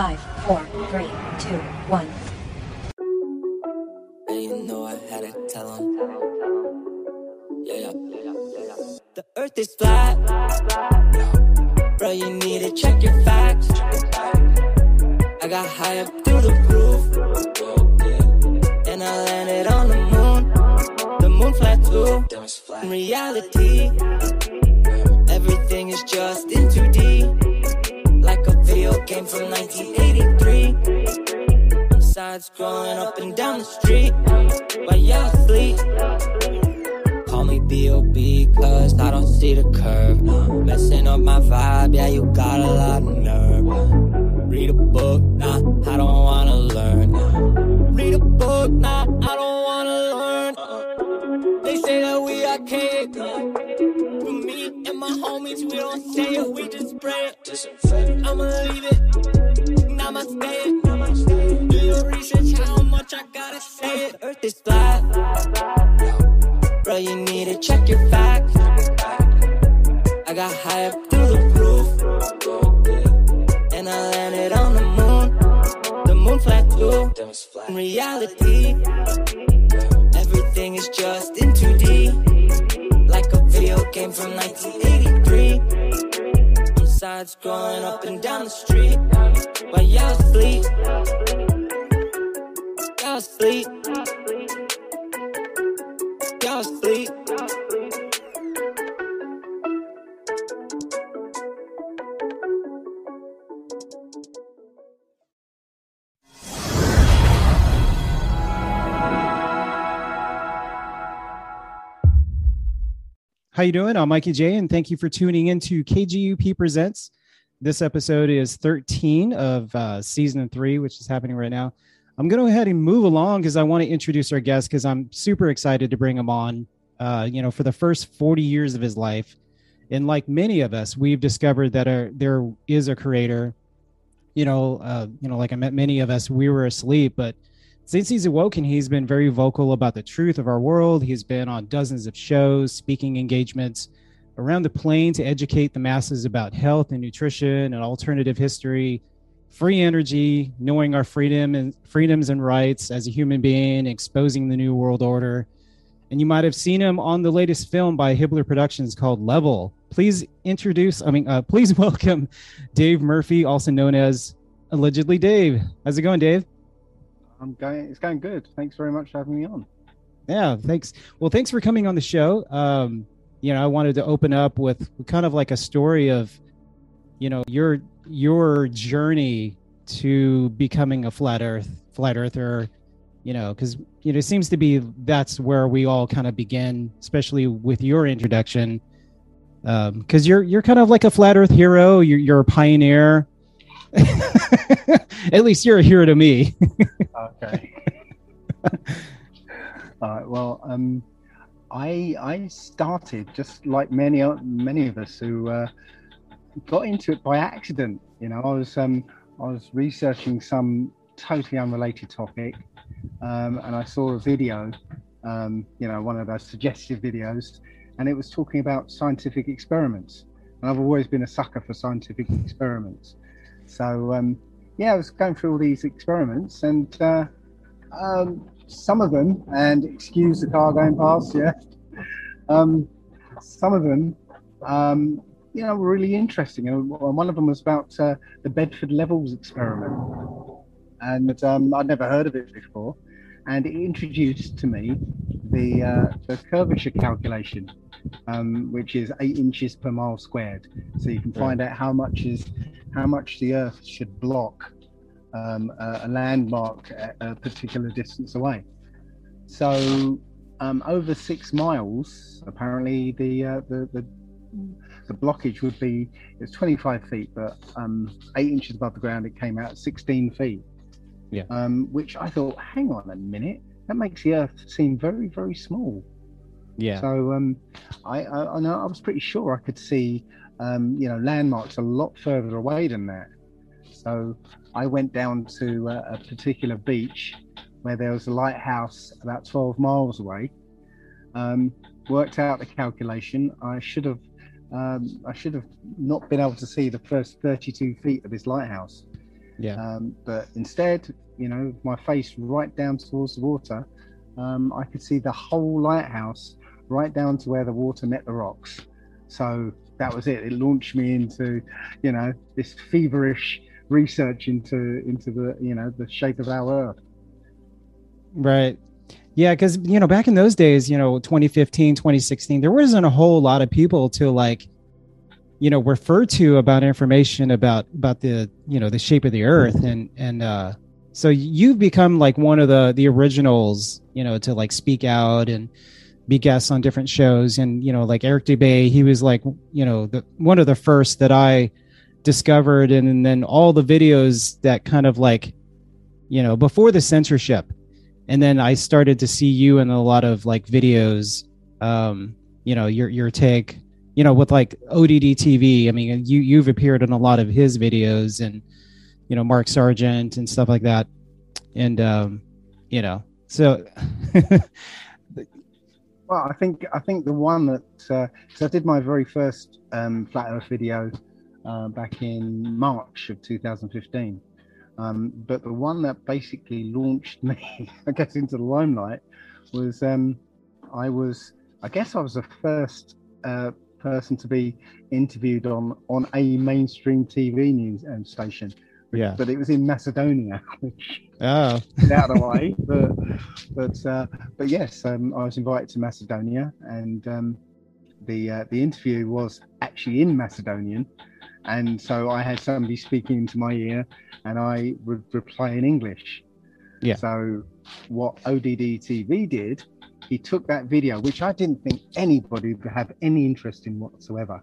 Five, four, three, two, one. And you know I had to tell him. Yeah, yeah, yeah, yeah. The earth is flat. Bro, you need to check your facts. I got high up through the roof. And I landed on the moon. The moon flat too. In reality, everything is just in 2D. Video game from 1983. I'm side scrolling up and down the street while y'all sleep. Call me B.O.B. cause I don't see the curve. Messing up my vibe, yeah, you got a lot of nerve. Read a book, nah, I don't wanna learn. Read a book, nah, I don't my we don't say it, we just spray it. I'ma leave it, namaste it. Do your research, how much I gotta say it. Earth is flat. Bro, you need to check your facts. I got high up through the roof. And I landed on the moon. The moon flat too. In reality, everything is just in 2D. Video game from 1983. I'm side up and down the street. While y'all sleep. Y'all sleep. Y'all sleep. How you doing? I'm Mikey J, and thank you for tuning into KGUP Presents. This episode is 13 of uh, season three, which is happening right now. I'm going to go ahead and move along because I want to introduce our guest because I'm super excited to bring him on. Uh, you know, for the first 40 years of his life, and like many of us, we've discovered that uh, there is a creator. You know, uh, you know, like I met many of us, we were asleep, but since he's awoken, he's been very vocal about the truth of our world. He's been on dozens of shows, speaking engagements around the plane to educate the masses about health and nutrition and alternative history, free energy, knowing our freedom and freedoms and rights as a human being, exposing the new world order. And you might have seen him on the latest film by Hibbler Productions called Level. Please introduce, I mean, uh, please welcome Dave Murphy, also known as Allegedly Dave. How's it going, Dave? I'm going. It's going good. Thanks very much for having me on. Yeah, thanks. Well, thanks for coming on the show. Um, you know, I wanted to open up with kind of like a story of, you know, your your journey to becoming a flat Earth flat earther. You know, because you know it seems to be that's where we all kind of begin, especially with your introduction. Because you're you're kind of like a flat Earth hero. You're you're a pioneer. At least you're a hero to me. Okay. All right. Well, um, I I started just like many many of us who uh, got into it by accident. You know, I was um, I was researching some totally unrelated topic, um, and I saw a video. Um, you know, one of those suggestive videos, and it was talking about scientific experiments. And I've always been a sucker for scientific experiments. So um, yeah, I was going through all these experiments, and uh, um, some of them, and excuse the car going past, yeah, um, some of them, um, you know, were really interesting. And one of them was about uh, the Bedford Levels experiment, and um, I'd never heard of it before, and it introduced to me the uh, the curvature calculation. Um, which is eight inches per mile squared, so you can find out how much is how much the Earth should block um, a, a landmark at a particular distance away. So um, over six miles, apparently the, uh, the the the blockage would be it's 25 feet, but um, eight inches above the ground, it came out 16 feet. Yeah. Um, which I thought, hang on a minute, that makes the Earth seem very very small. Yeah. So um, I, I, I know I was pretty sure I could see, um, you know, landmarks a lot further away than that. So I went down to a, a particular beach where there was a lighthouse about 12 miles away. Um, worked out the calculation. I should have, um, I should have not been able to see the first 32 feet of this lighthouse. Yeah. Um, but instead, you know, my face right down towards the water, um, I could see the whole lighthouse right down to where the water met the rocks. So that was it. It launched me into, you know, this feverish research into into the you know the shape of our Earth. Right. Yeah, because you know, back in those days, you know, 2015, 2016, there wasn't a whole lot of people to like, you know, refer to about information about about the you know the shape of the Earth, and and uh, so you've become like one of the the originals, you know, to like speak out and be guests on different shows, and you know, like Eric Dubay, he was like, you know, the one of the first that I discovered, and, and then all the videos that kind of like, you know, before the censorship and then I started to see you in a lot of like videos. Um, you know, your your take, you know, with like ODD TV. I mean, you you've appeared in a lot of his videos, and you know, Mark Sargent and stuff like that. And um, you know, so. well, I think I think the one that uh, so I did my very first um, flat Earth video uh, back in March of 2015 um, but the one that basically launched me, I guess, into the limelight was um, I was, I guess, I was the first uh, person to be interviewed on on a mainstream TV news um, station. Yeah, but it was in Macedonia, which oh, out of the way. But but uh, but yes, um, I was invited to Macedonia, and um, the uh, the interview was actually in Macedonian, and so I had somebody speaking into my ear, and I would reply in English. Yeah. So what ODD TV did, he took that video, which I didn't think anybody would have any interest in whatsoever,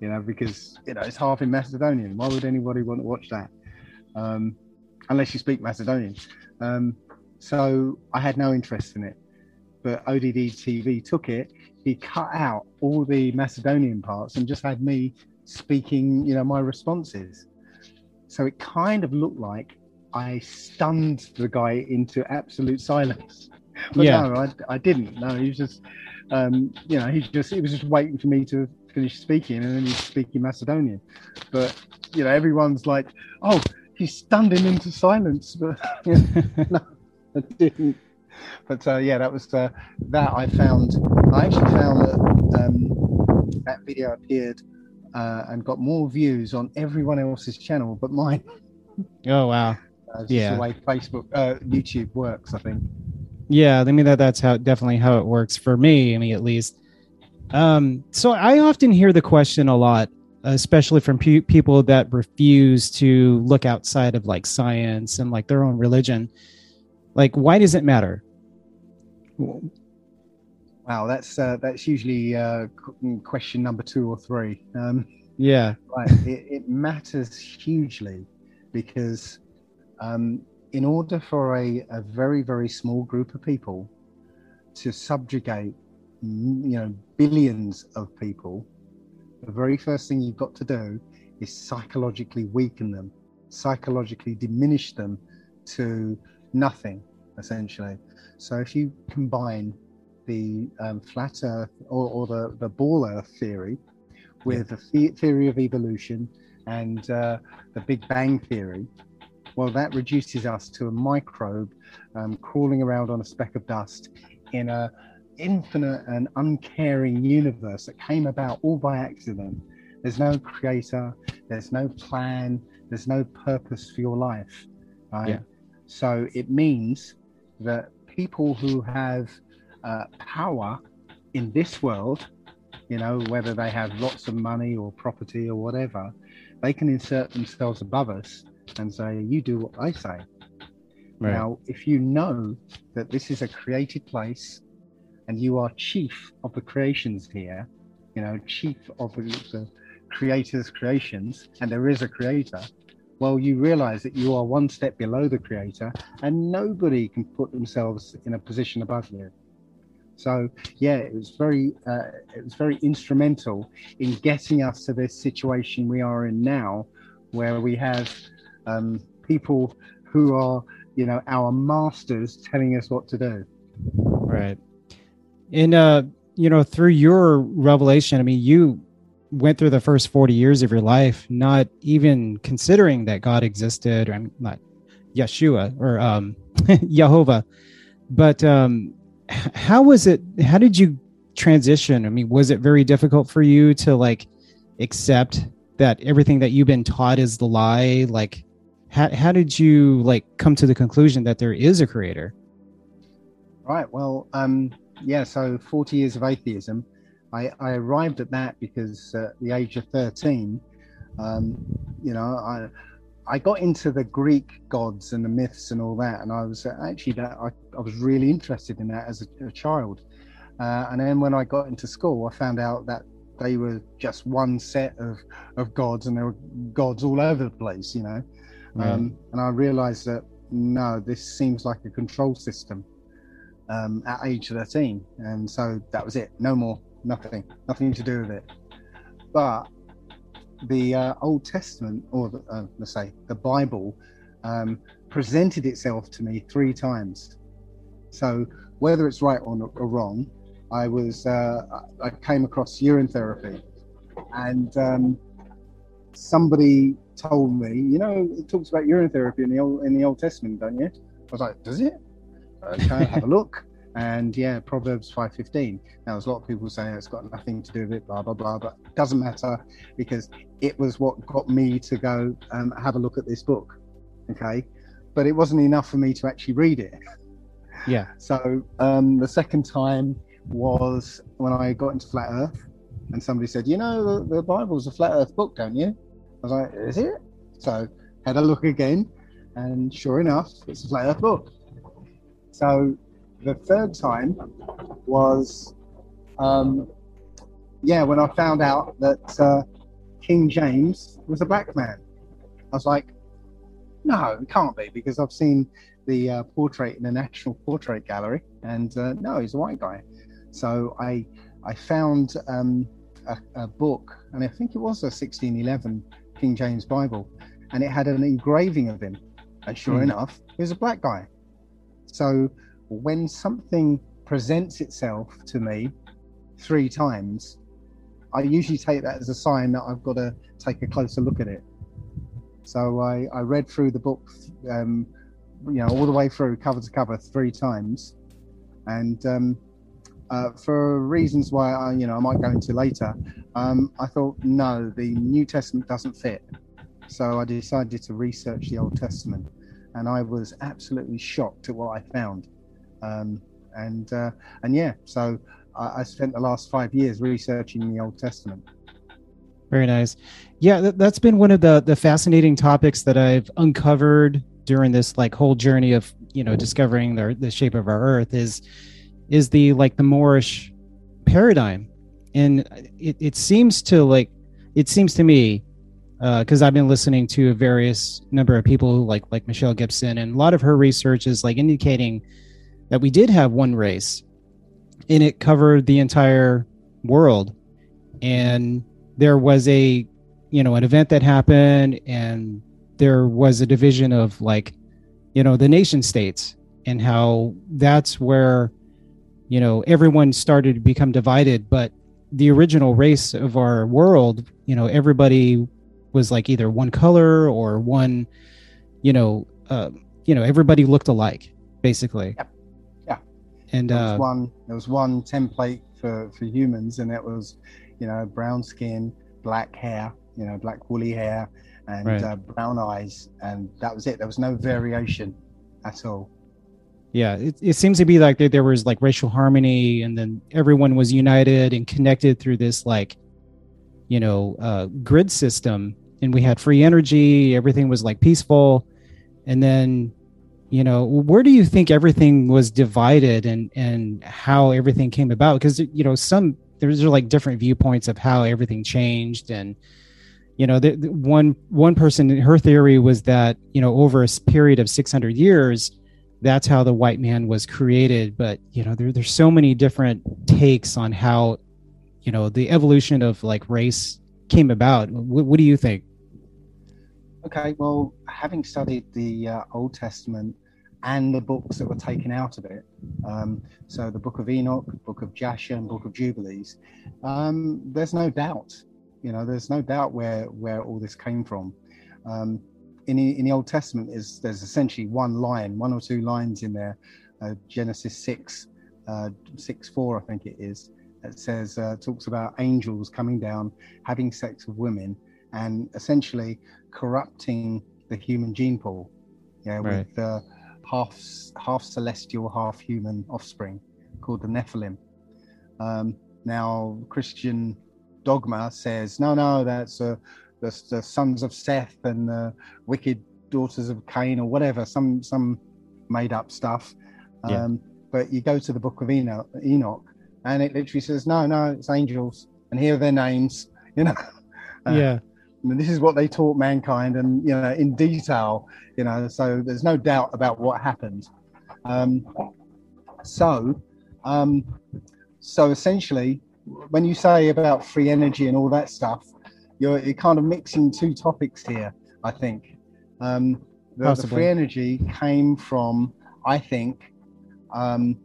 you know, because you know it's half in Macedonian. Why would anybody want to watch that? Um, unless you speak Macedonian. Um, so I had no interest in it. But ODD TV took it. He cut out all the Macedonian parts and just had me speaking, you know, my responses. So it kind of looked like I stunned the guy into absolute silence. But yeah. no, I, I didn't. No, he was just, um, you know, he just he was just waiting for me to finish speaking, and then he's speaking Macedonian. But you know, everyone's like, "Oh, he stunned him into silence," but no, I didn't. But uh, yeah, that was uh, that I found. I actually found that um, that video appeared uh, and got more views on everyone else's channel but mine. Oh wow! Uh, yeah, the way Facebook, uh, YouTube works, I think. Yeah, I mean that that's how definitely how it works for me. I mean, at least. Um, so I often hear the question a lot, especially from pe- people that refuse to look outside of like science and like their own religion. Like, why does it matter? Wow, that's uh, that's usually uh, question number two or three. Um, yeah, right. it, it, matters hugely because um, in order for a, a very very small group of people to subjugate, you know, billions of people, the very first thing you've got to do is psychologically weaken them, psychologically diminish them to nothing, essentially. So if you combine the um, flat Earth or, or, the, the ball Earth theory with the the- theory of evolution and uh, the Big Bang theory, well, that reduces us to a microbe um, crawling around on a speck of dust in a infinite and uncaring universe that came about all by accident. There's no creator, there's no plan, there's no purpose for your life. Right? Yeah. So it means that people who have uh, power in this world, you know, whether they have lots of money or property or whatever, they can insert themselves above us and say, You do what I say. Right. Now, if you know that this is a created place and you are chief of the creations here, you know, chief of the, the creator's creations, and there is a creator, well, you realize that you are one step below the creator and nobody can put themselves in a position above you. So yeah, it was very uh, it was very instrumental in getting us to this situation we are in now, where we have um, people who are you know our masters telling us what to do. Right. And uh, you know, through your revelation, I mean, you went through the first 40 years of your life not even considering that God existed or I'm not Yeshua or um Jehovah. But um how was it how did you transition? I mean was it very difficult for you to like accept that everything that you've been taught is the lie? Like how, how did you like come to the conclusion that there is a creator? Right. Well um yeah so 40 years of atheism i i arrived at that because at the age of 13 um you know i I got into the Greek gods and the myths and all that, and I was actually that I, I was really interested in that as a, a child. Uh, and then when I got into school, I found out that they were just one set of, of gods, and there were gods all over the place, you know. Um, and I realized that no, this seems like a control system um, at age 13. And so that was it. No more, nothing, nothing to do with it. But the uh, Old Testament, or the, uh, let's say the Bible, um, presented itself to me three times. So whether it's right or, not, or wrong, I was uh, I came across urine therapy, and um, somebody told me, you know, it talks about urine therapy in the old in the Old Testament, don't you? I was like, does it? Okay, have a look. And yeah, Proverbs 5:15. Now, there's a lot of people saying it's got nothing to do with it, blah blah blah, but it doesn't matter because it was what got me to go um, have a look at this book. Okay, but it wasn't enough for me to actually read it. Yeah. So um, the second time was when I got into flat Earth, and somebody said, "You know, the, the Bible's a flat Earth book, don't you?" I was like, "Is it?" So had a look again, and sure enough, it's a flat Earth book. So the third time was, um, yeah, when I found out that uh, King James was a black man. I was like, no, it can't be because I've seen the uh, portrait in the National Portrait Gallery, and uh, no, he's a white guy. So I I found um, a, a, book, and I think it was a 1611 King James Bible, and it had an engraving of him, and sure mm. enough, he was a black guy. So when something presents itself to me three times, I usually take that as a sign that I've got to take a closer look at it. So I, I read through the book, um, you know, all the way through, cover to cover, three times, and um, uh, for reasons why I, you know, I might go into later, um, I thought no, the New Testament doesn't fit. So I decided to research the Old Testament, and I was absolutely shocked at what I found. Um, and uh, and yeah, so I, I, spent the last five years researching the Old Testament. Very nice. Yeah, that, that's been one of the the fascinating topics that I've uncovered during this like whole journey of you know discovering the the shape of our Earth is is the like the Moorish paradigm, and it, it seems to like it seems to me because uh, I've been listening to a various number of people like like Michelle Gibson, and a lot of her research is like indicating that we did have one race and it covered the entire world. And there was a you know an event that happened and there was a division of like you know the nation states and how that's where you know everyone started to become divided. But the original race of our world you know everybody was like either one color or one you know uh, you know everybody looked alike basically yep and there was uh, one there was one template for for humans, and it was you know brown skin, black hair, you know black woolly hair, and right. uh, brown eyes, and that was it. There was no variation at all. Yeah, it, it seems to be like there, there was like racial harmony, and then everyone was united and connected through this like, you know, uh, grid system, and we had free energy. Everything was like peaceful, and then you know where do you think everything was divided and and how everything came about? Because you know some there's like different viewpoints of how everything changed. And you know the, the one one person her theory was that you know over a period of 600 years that's how the white man was created. But you know there, there's so many different takes on how you know the evolution of like race came about. What, what do you think Okay, well, having studied the uh, Old Testament and the books that were taken out of it, um, so the Book of Enoch, Book of Jasher, and Book of Jubilees, um, there's no doubt You know, there's no doubt where where all this came from. Um, in the, in the Old Testament, is there's essentially one line, one or two lines in there, uh, Genesis six, uh, six four, I think it is. That says uh, talks about angels coming down, having sex with women, and essentially corrupting the human gene pool. Yeah, Right. with the half half celestial, half human offspring called the Nephilim. Um, now, Christian dogma says, no, no, that's uh, the, the sons of Seth and the wicked daughters of Cain or whatever, some some made up stuff. Yeah. Um, but you go to the book of Enoch, Enoch, and it literally says, no, no, it's angels, and here are their names. You know, Uh, yeah. I mean, this is what they taught mankind, and you know, in detail. You know, so there's no doubt about what happened. Um, so, um, so essentially, when you say about free energy and all that stuff, you're, you're kind of mixing two topics here. I think um, the, the free energy came from, I think, um,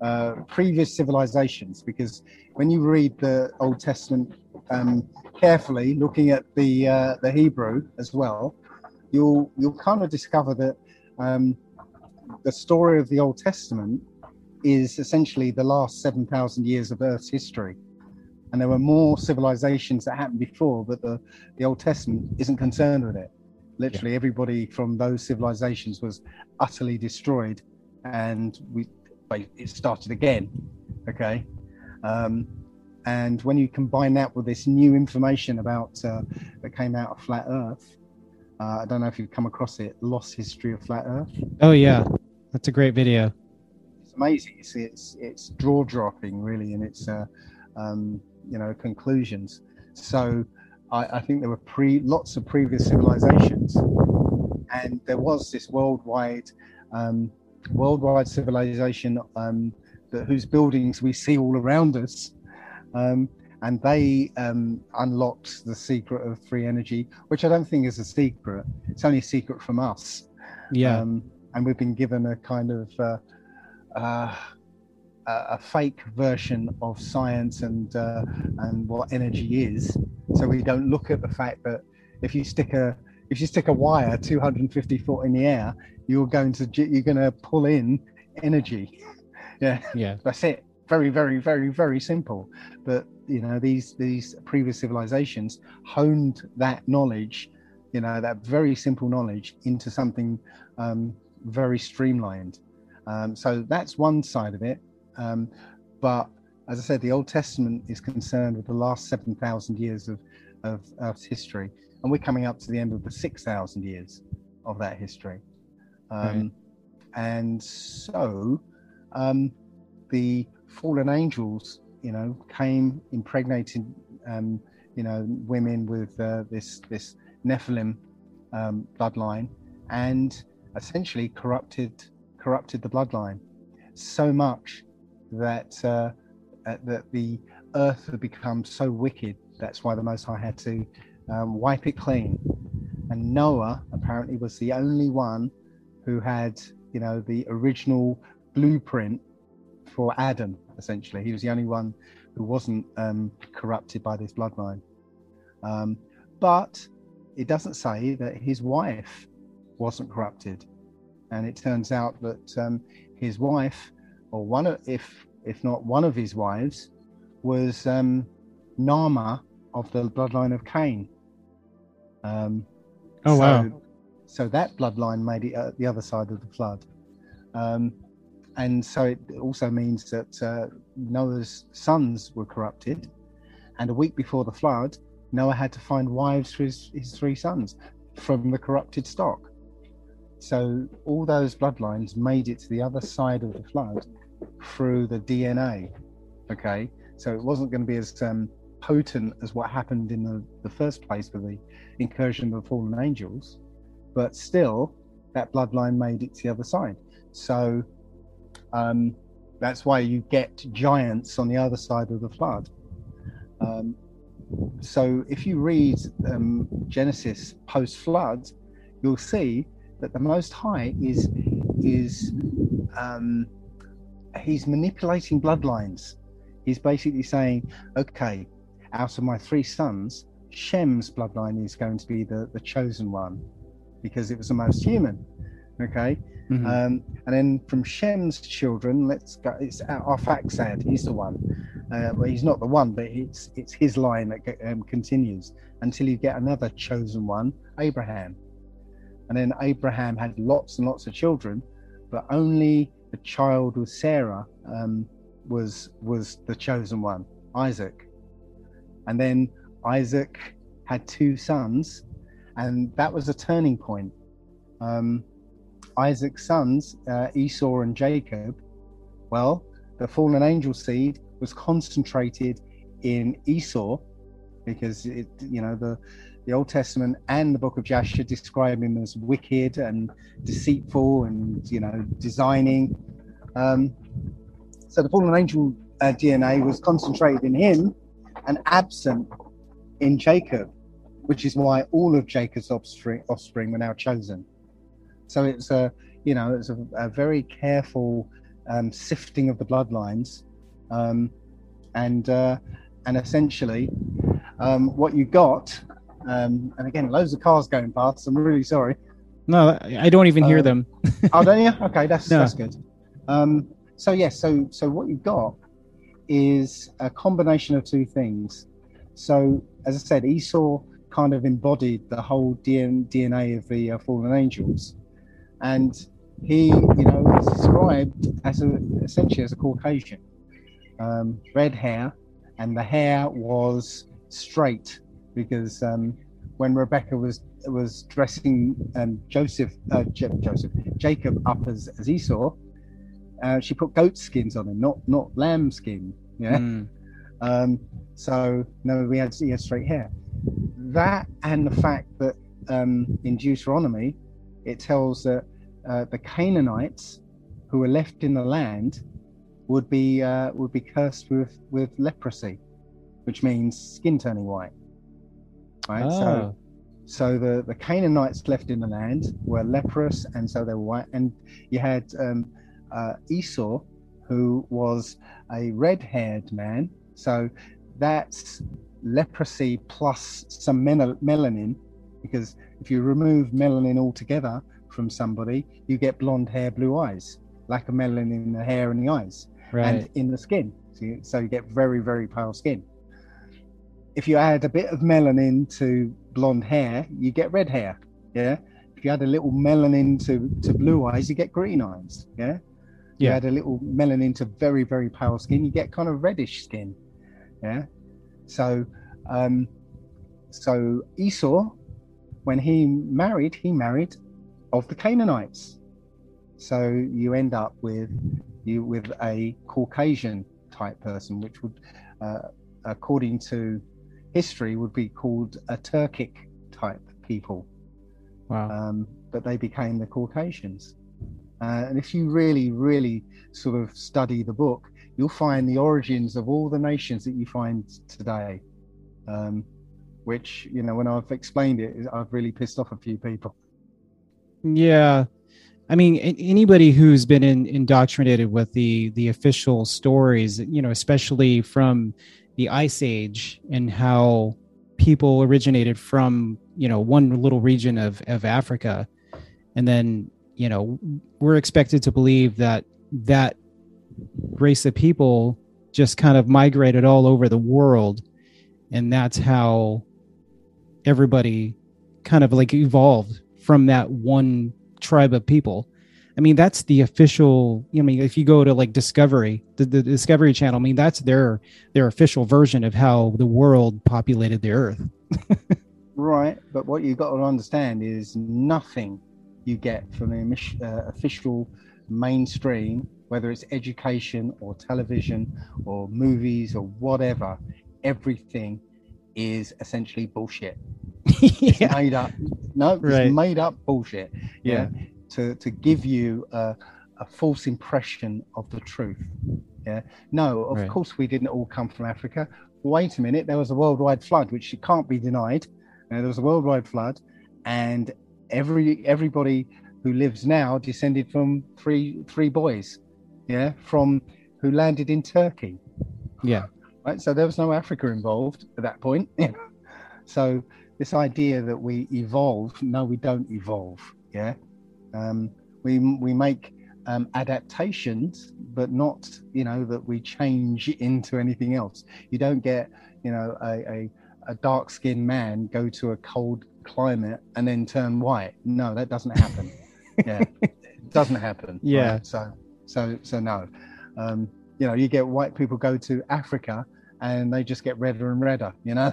uh, previous civilizations, because when you read the Old Testament um, carefully, looking at the uh, the Hebrew as well, you'll you'll kind of discover that um, the story of the Old Testament is essentially the last seven thousand years of Earth's history, and there were more civilizations that happened before, but the the Old Testament isn't concerned with it. Literally, everybody from those civilizations was utterly destroyed, and we it started again. Okay. Um, and when you combine that with this new information about uh, that came out of flat Earth, uh, I don't know if you've come across it, Lost History of Flat Earth. Oh yeah. That's a great video. It's amazing. It's it's, it's jaw dropping, really, in its uh, um, you know conclusions. So I, I think there were pre lots of previous civilizations, and there was this worldwide um, worldwide civilization um, that whose buildings we see all around us. Um, and they um, unlocked the secret of free energy, which I don't think is a secret. It's only a secret from us. Yeah. Um, and we've been given a kind of uh, uh, a fake version of science and uh, and what energy is. So we don't look at the fact that if you stick a if you stick a wire 250 foot in the air, you're going to you're going to pull in energy. Yeah, yeah. that's it. Very, very, very, very simple. But you know, these these previous civilizations honed that knowledge, you know, that very simple knowledge into something um, very streamlined. Um, so that's one side of it. Um, but as I said, the Old Testament is concerned with the last seven thousand years of of Earth's history, and we're coming up to the end of the six thousand years of that history. Um, And so, um, the fallen angels, you know, came impregnated, um, you know, women with uh, this this Nephilim um, bloodline, and essentially corrupted corrupted the bloodline so much that uh, uh, that the earth had become so wicked. That's why the Most High had to um, wipe it clean. And Noah apparently was the only one who had, you know, the original blueprint for Adam. Essentially, he was the only one who wasn't um, corrupted by this bloodline. Um, but it doesn't say that his wife wasn't corrupted, and it turns out that um, his wife, or one of, if if not one of his wives, was um, Naamah of the bloodline of Cain. Um, Oh, so, wow. So that bloodline made it uh, the other side of the flood. Um, and so it also means that uh, Noah's sons were corrupted. And a week before the flood, Noah had to find wives for his, his three sons from the corrupted stock. So all those bloodlines made it to the other side of the flood through the DNA. Okay. So it wasn't going to be as um, potent as what happened in the, the first place with the incursion of the fallen angels, but still that bloodline made it to the other side. So um, that's why you get giants on the other side of the flood. Um, so if you read um, Genesis post flood, you'll see that the Most High is is um, he's manipulating bloodlines. He's basically saying, okay, out of my three sons, Shem's bloodline is going to be the, the chosen one because it was the most human. Okay. Mhm. Um, and then from Shem's children, let's go. It's Arphaxad. He's the one. Uh, well, he's not the one, but it's it's his line that um, continues until you get another chosen one, Abraham. And then Abraham had lots and lots of children, but only the child with Sarah um, was was the chosen one, Isaac. And then Isaac had two sons, and that was a turning point. Um, Isaac's sons, uh, Esau and Jacob, well, the fallen angel seed was concentrated in Esau because it, you know, the the Old Testament and the Book of Jasher describe him as wicked and deceitful and you know designing. Um, so the fallen angel uh, DNA was concentrated in him and absent in Jacob, which is why all of Jacob's offspring, offspring were now chosen. So it's a you know it's a, a very careful um, sifting of the bloodlines, um, and uh, and essentially um, what you got. Um, and again, loads of cars going past. I'm really sorry. No, I don't even hear Uh, them. oh, don't you? Okay, that's No. that's good. Um, so yes, so so what you've got is a combination of two things. So as I said, Esau kind of embodied the whole DNA of the uh, fallen angels, and he, you know, is described as a essentially as a Caucasian, um, red hair, and the hair was straight because um, when Rebecca was was dressing um, Joseph, uh, Joseph, Jacob up as, as Esau, uh, she put goat skins on him, not not lamb skin. Yeah. Mm. Um, so no, we had he had straight hair. That and the fact that um, in Deuteronomy it tells that uh, the Canaanites who were left in the land would be uh, would be cursed with with leprosy, which means skin turning white. Right. So Oh. so the, the Canaanites left in the land were leprous, and so they were white. And you had um, uh, Esau, who was a red-haired man. So that's leprosy plus some mel- melanin, because if you remove melanin altogether from somebody, you get blonde hair, blue eyes, lack of melanin in the hair and the eyes right. and in the skin. So you, so you get very, very pale skin. If you add a bit of melanin to blonde hair, you get red hair. Yeah. If you add a little melanin to, to blue eyes, you get green eyes. Yeah. You Yeah. add a little melanin to very, very pale skin, you get kind of reddish skin. Yeah. So, um, so Esau, when he married, he married of the Canaanites. So you end up with you with a Caucasian type person, which would, uh, according to history, would be called a Turkic type people. wow. Um, but they became the Caucasians. Uh, and if you really, really sort of study the book, you'll find the origins of all the nations that you find today. Um, which, you know, when I've explained it, I've really pissed off a few people. Yeah. I mean, anybody who's been in, indoctrinated with the the official stories, you know, especially from the Ice Age and how people originated from, you know, one little region of of Africa, and then you know we're expected to believe that that race of people just kind of migrated all over the world, and that's how everybody kind of like evolved from that one tribe of people. I mean, that's the official. I mean, if you go to like Discovery, the, the Discovery Channel, I mean, that's their their official version of how the world populated the Earth. Right, but what you've got to understand is nothing you get from the uh, official mainstream, whether it's education or television or movies or whatever, everything is essentially bullshit. It's yeah, made up. No, Right. it's made up bullshit. yeah, To to give you a, a false impression of the truth. Yeah. No, of Right. course we didn't all come from Africa. Wait a minute, there was a worldwide flood, which can't be denied. Uh, there was a worldwide flood, and every everybody who lives now descended from three three boys, yeah, from who landed in Turkey. yeah. right? So there was no Africa involved at that point. So this idea that we evolve, no, we don't evolve. Yeah, um, we we make um, adaptations, but not you know that we change into anything else. You don't get you know a, a, a dark skinned man go to a cold climate and then turn white. No, that doesn't happen. yeah, it doesn't happen. Yeah. right? So so so no. Um, you know, you get white people go to Africa and they just get redder and redder. You know.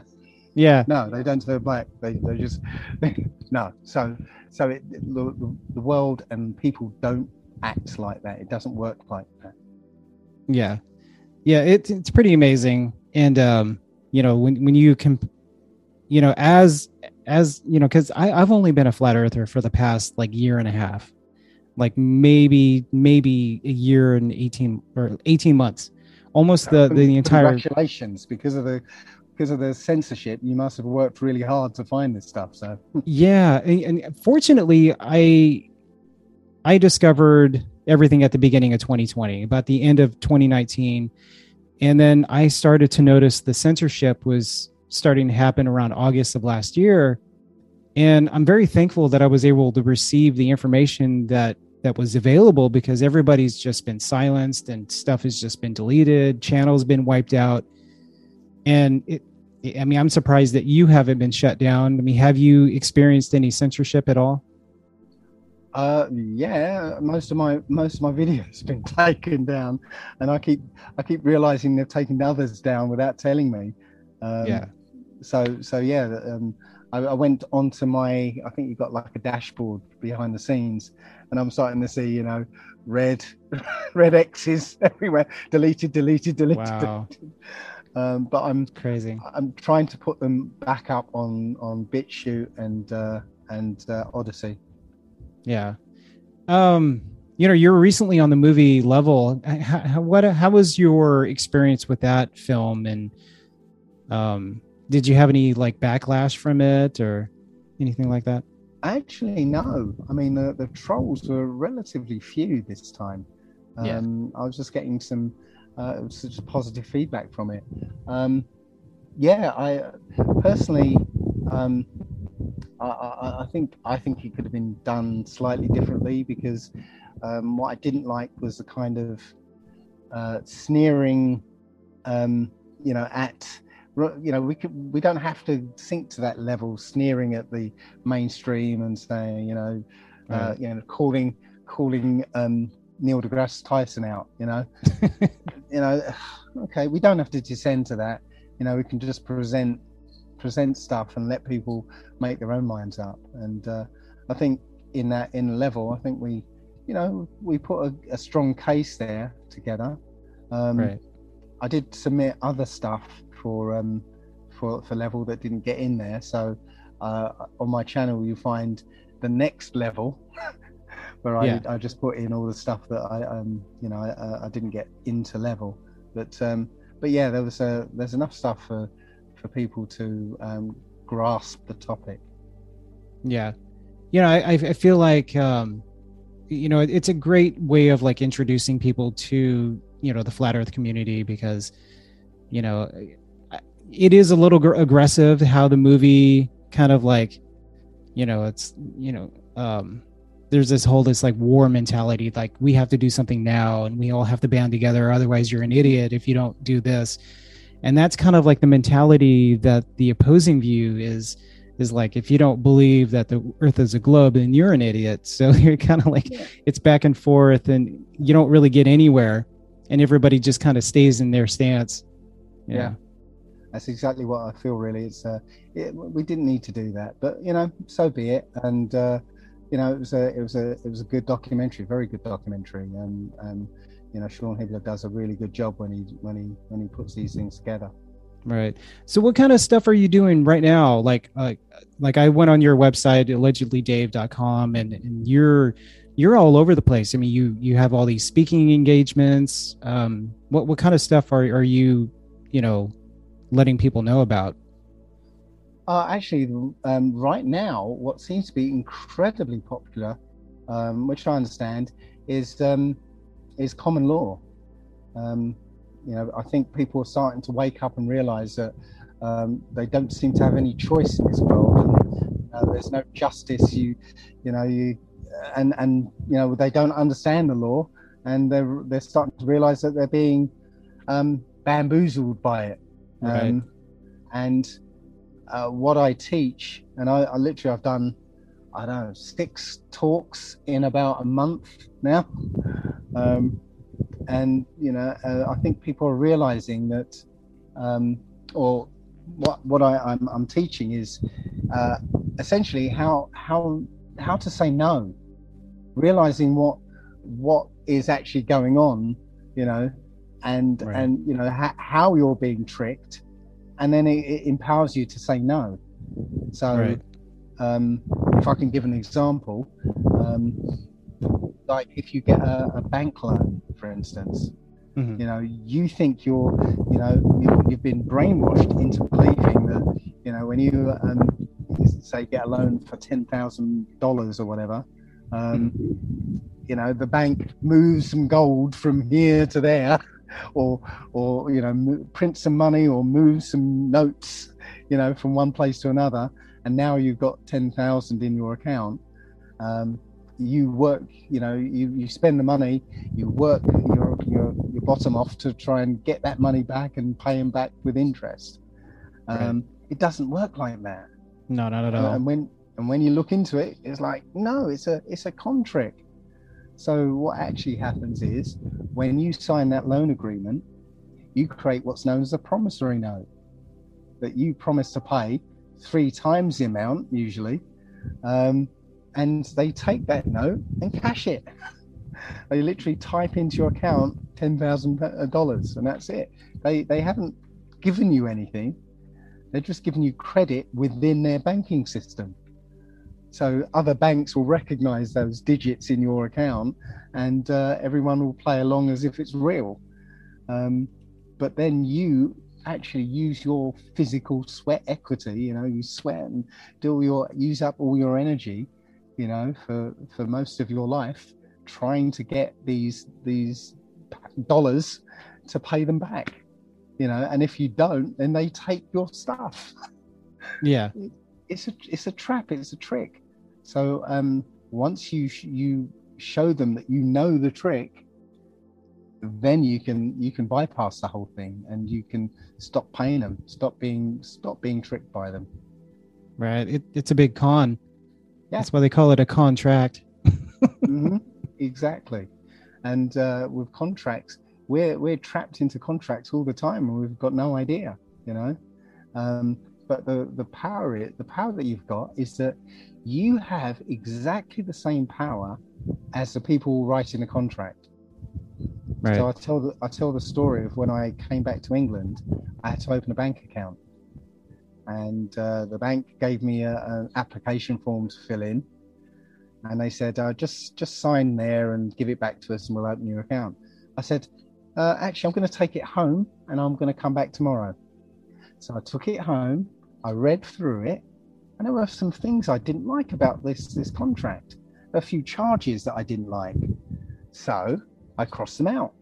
Yeah. No, they don't turn black. They they just no. So so it, the, the world and people don't act like that. It doesn't work like that. Yeah. Yeah, it's it's pretty amazing. And um, you know, when when you can you know, as as you know, because I I've only been a flat earther for the past like year and a half. Like maybe maybe a year and 18 or 18 months. Almost the the entire Congratulations, because of the because of the censorship, you must have worked really hard to find this stuff. So. Yeah and, and fortunately i i discovered everything at the beginning of 2020 about the end of 2019 and then i started to notice the censorship was starting to happen around august of last year. And i'm very thankful that i was able to receive the information that that was available because everybody's just been silenced and stuff has just been deleted channels been wiped out and it I mean, I'm surprised that you haven't been shut down. I mean, have you experienced any censorship at all? uh, yeah, most of my most of my videos have been taken down, and I keep I keep realizing they've taken others down without telling me. Um, yeah. So so yeah, um, I, I went onto my I think you've got like a dashboard behind the scenes, and I'm starting to see you know red red X's everywhere, deleted, deleted, deleted. Wow. deleted. Um, but I'm Crazy. I'm trying to put them back up on on BitChute and uh, and uh, Odysee. Yeah. Um, you know, you're recently on the movie level. How, what, how was your experience with that film? And, um, did you have any like backlash from it or anything like that? Actually, no. I mean, the, the trolls were relatively few this time. Yeah. Um, I was just getting some uh, such positive feedback from it. Um, yeah, I personally, um, I, I, I think I think it could have been done slightly differently because um, what I didn't like was the kind of uh, sneering, um, you know, at you know we could we don't have to sink to that level, sneering at the mainstream and saying you know, uh, Right. you know, calling calling um, Neil deGrasse Tyson out, you know, you know, okay, we don't have to descend to that. You know, we can just present present stuff and let people make their own minds up. And uh, I think in that in level, I think we, you know, we put a, a strong case there together. Um, right. I did submit other stuff for um, for for level that didn't get in there. So uh, on my channel, you find the next level. Where I, Yeah. I just put in all the stuff that I um you know I, I didn't get into level, but um but yeah there was a there's enough stuff for for people to um, grasp the topic. Yeah. You know, I, I I feel like, um, you know, it's a great way of like introducing people to, you know, the flat earth community because, you know, it is a little gr- aggressive how the movie kind of like, you know, it's, you know, um, there's this whole this like war mentality like we have to do something now and we all have to band together otherwise you're an idiot if you don't do this and that's kind of like the mentality that the opposing view is is like if you don't believe that the earth is a globe then you're an idiot so you're kind of like Yeah. it's back and forth and you don't really get anywhere and everybody just kind of stays in their stance Yeah. That's exactly what I feel. Really, it's uh, it, we didn't need to do that, but you know, so be it. And uh, you know, it was a it was a it was a good documentary, very good documentary, and um, you know, Sean Hibbler does a really good job when he when he when he puts these things together. Right. So what kind of stuff are you doing right now? Like like like I went on your website allegedlydave.com and and you're you're all over the place. I mean you you have all these speaking engagements. Um what what kind of stuff are are you, you know, letting people know about? Uh, actually, um, right now, what seems to be incredibly popular, um, which I understand, is um, is common law. Um, you know, I think people are starting to wake up and realize that um, they don't seem to have any choice in this world, and uh, there's no justice. You, you know, you, and and you know, they don't understand the law, and they're they're starting to realize that they're being um, bamboozled by it. Right. And uh, what I teach, and I, I literally I've done, I don't know, six talks in about a month now. Um, and you know, uh, I think people are realizing that, um, or what what I, I'm, I'm teaching is uh, essentially how how how to say no, realizing what what is actually going on, you know, and Right. and you know ha- how you're being tricked, and then it, it empowers you to say no. So, Right. um, if I can give an example, um, like if you get a, a bank loan, for instance, Mhm. you know, you think you're, you know, you, you've been brainwashed into believing that, you know, when you um, say get a loan for ten thousand dollars or whatever, um, you know, the bank moves some gold from here to there, or or you know, print some money or move some notes, you know, from one place to another, and now you've got ten thousand in your account. Um, you work, you know, you, you spend the money, you work your, your your bottom off to try and get that money back and pay them back with interest. Um, It doesn't work like that. No, not at all. And when and when you look into it, it's like no, it's a it's a con trick. So what actually happens is when you sign that loan agreement, you create what's known as a promissory note that you promise to pay three times the amount usually, um, and they take that note and cash it. They literally type into your account ten thousand dollars, and that's it. They they haven't given you anything. They're just giving you credit within their banking system. So other banks will recognize those digits in your account and uh, everyone will play along as if it's real. Um, but then you actually use your physical sweat equity, you know, you sweat and do all your, use up all your energy, you know, for, for most of your life trying to get these, these dollars to pay them back, you know, and if you don't, then they take your stuff Yeah. it's a it's a trap it's a trick so um once you sh- you show them that you know the trick then you can you can bypass the whole thing and you can stop paying them stop being stop being tricked by them Right. It, it's a big con. Yeah. That's why they call it a contract. hmm exactly and uh, with contracts we're we're trapped into contracts all the time and we've got no idea you know um, but the the power it the power that you've got is that you have exactly the same power as the people writing the contract. Right. so i tell the i tell the story of when i came back to england i had to open a bank account. And uh, the bank gave me a, an application form to fill in. And they said uh, just just sign there and give it back to us and we'll open your account. I said uh, actually i'm going to take it home and i'm going to come back tomorrow. So i took it home i read through it and there were some things i didn't like about this this contract a few charges that i didn't like so i crossed them out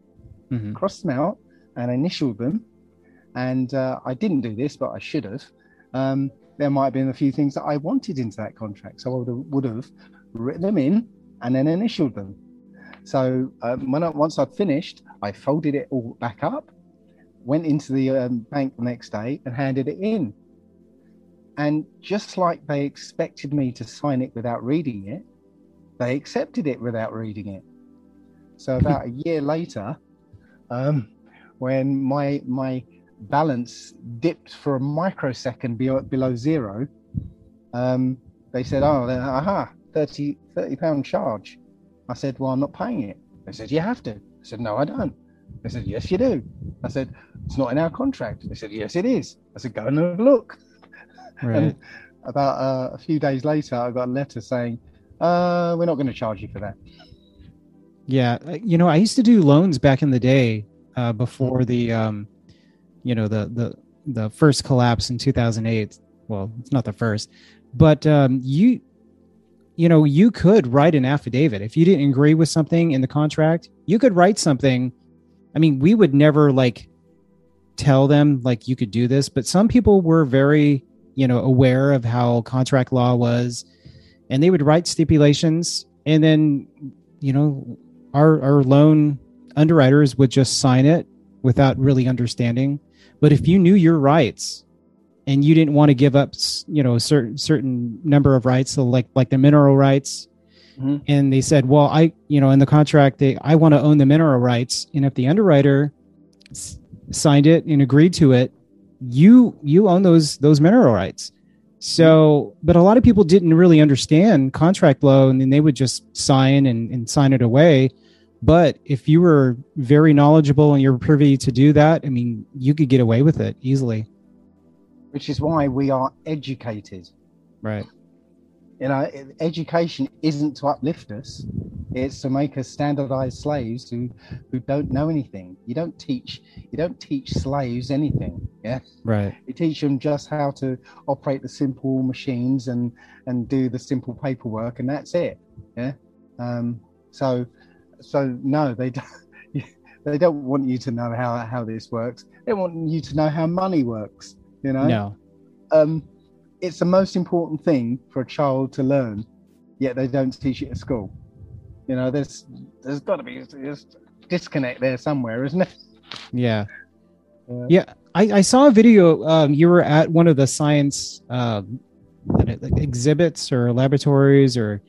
Mhm. crossed them out and initialed them and uh, i didn't do this but i should have um, there might have been a few things that i wanted into that contract so i would have, would have written them in and then initialed them. So um, when I, once I'd finished, I folded it all back up, went into the um, bank the next day and handed it in. And just like they expected me to sign it without reading it, they accepted it without reading it. So about a year later, um, when my my balance dipped for a microsecond below, below zero, um, they said, "Oh, then, aha, 30, 30 pound charge." I said, "Well, I'm not paying it." They said, "You have to." I said, "No, I don't." They said, "Yes, you do." I said, "It's not in our contract." They said, "Yes, it is." I said, "Go and have a look." Right. And about uh, a few days later, I got a letter saying, uh, "We're not going to charge you for that." Yeah, uh, you know, I used to do loans back in the day uh, before the, um, you know, the the the first collapse in 2008. Well, it's not the first, but um, you, you know, you could write an affidavit if you didn't agree with something in the contract. You could write something I mean, we would never like tell them like you could do this, but some people were very, you know, aware of how contract law was and they would write stipulations and then, you know, our our loan underwriters would just sign it without really understanding. But if you knew your rights and you didn't want to give up, you know, a certain certain number of rights, so like like the mineral rights, Mhm. and they said, well, I, you know, in the contract, they, I want to own the mineral rights, and if the underwriter s- signed it and agreed to it, you you own those those mineral rights. So, but a lot of people didn't really understand contract law, and then they would just sign and, and sign it away. But if you were very knowledgeable and you're privy to do that, I mean, you could get away with it easily. which is why we are educated. Right. You know, education isn't to uplift us; it's to make us standardized slaves who who don't know anything. You don't teach you don't teach slaves anything. Yeah, Right. you teach them just how to operate the simple machines and and do the simple paperwork, and that's it. Yeah. Um, so, so no, they don't. They don't want you to know how how this works. They want you to know how money works. You know No. um, it's the most important thing for a child to learn, yet they don't teach it at school. You know, there's there's got to be a disconnect there somewhere, isn't it? Yeah. Uh, Yeah, I, I saw a video. Um, you were at one of the science um, exhibits or laboratories, or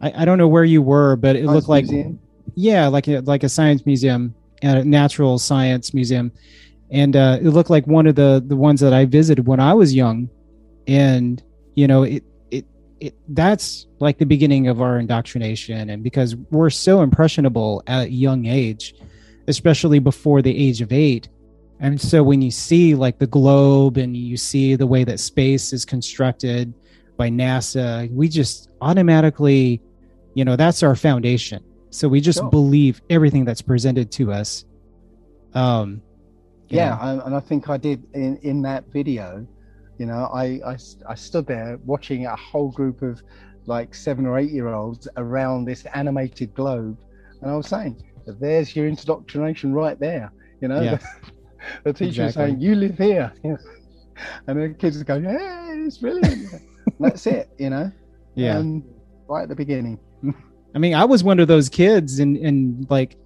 I, I don't know where you were, but it looked like museum. yeah, like a, like a science museum, a natural science museum, and uh, it looked like one of the the ones that I visited when I was young, and you know it it it that's like the beginning of our indoctrination, and because we're so impressionable at a young age, especially before the age of eight. And so when you see like the globe and you see the way that space is constructed by NASA, we just automatically, you know, that's our foundation. So we just Sure. believe everything that's presented to us. Um, Yeah, know, and I think I did in in that video. You know, I, I, I stood there watching a whole group of like seven or eight year olds around this animated globe, and I was saying, "There's your indoctrination right there." You know, Yeah. the, teacher was Exactly. saying, "You live here," and the kids go, "Yeah, it's brilliant." That's it. You know. yeah. Um, right at the beginning. I mean, I was one of those kids and and like,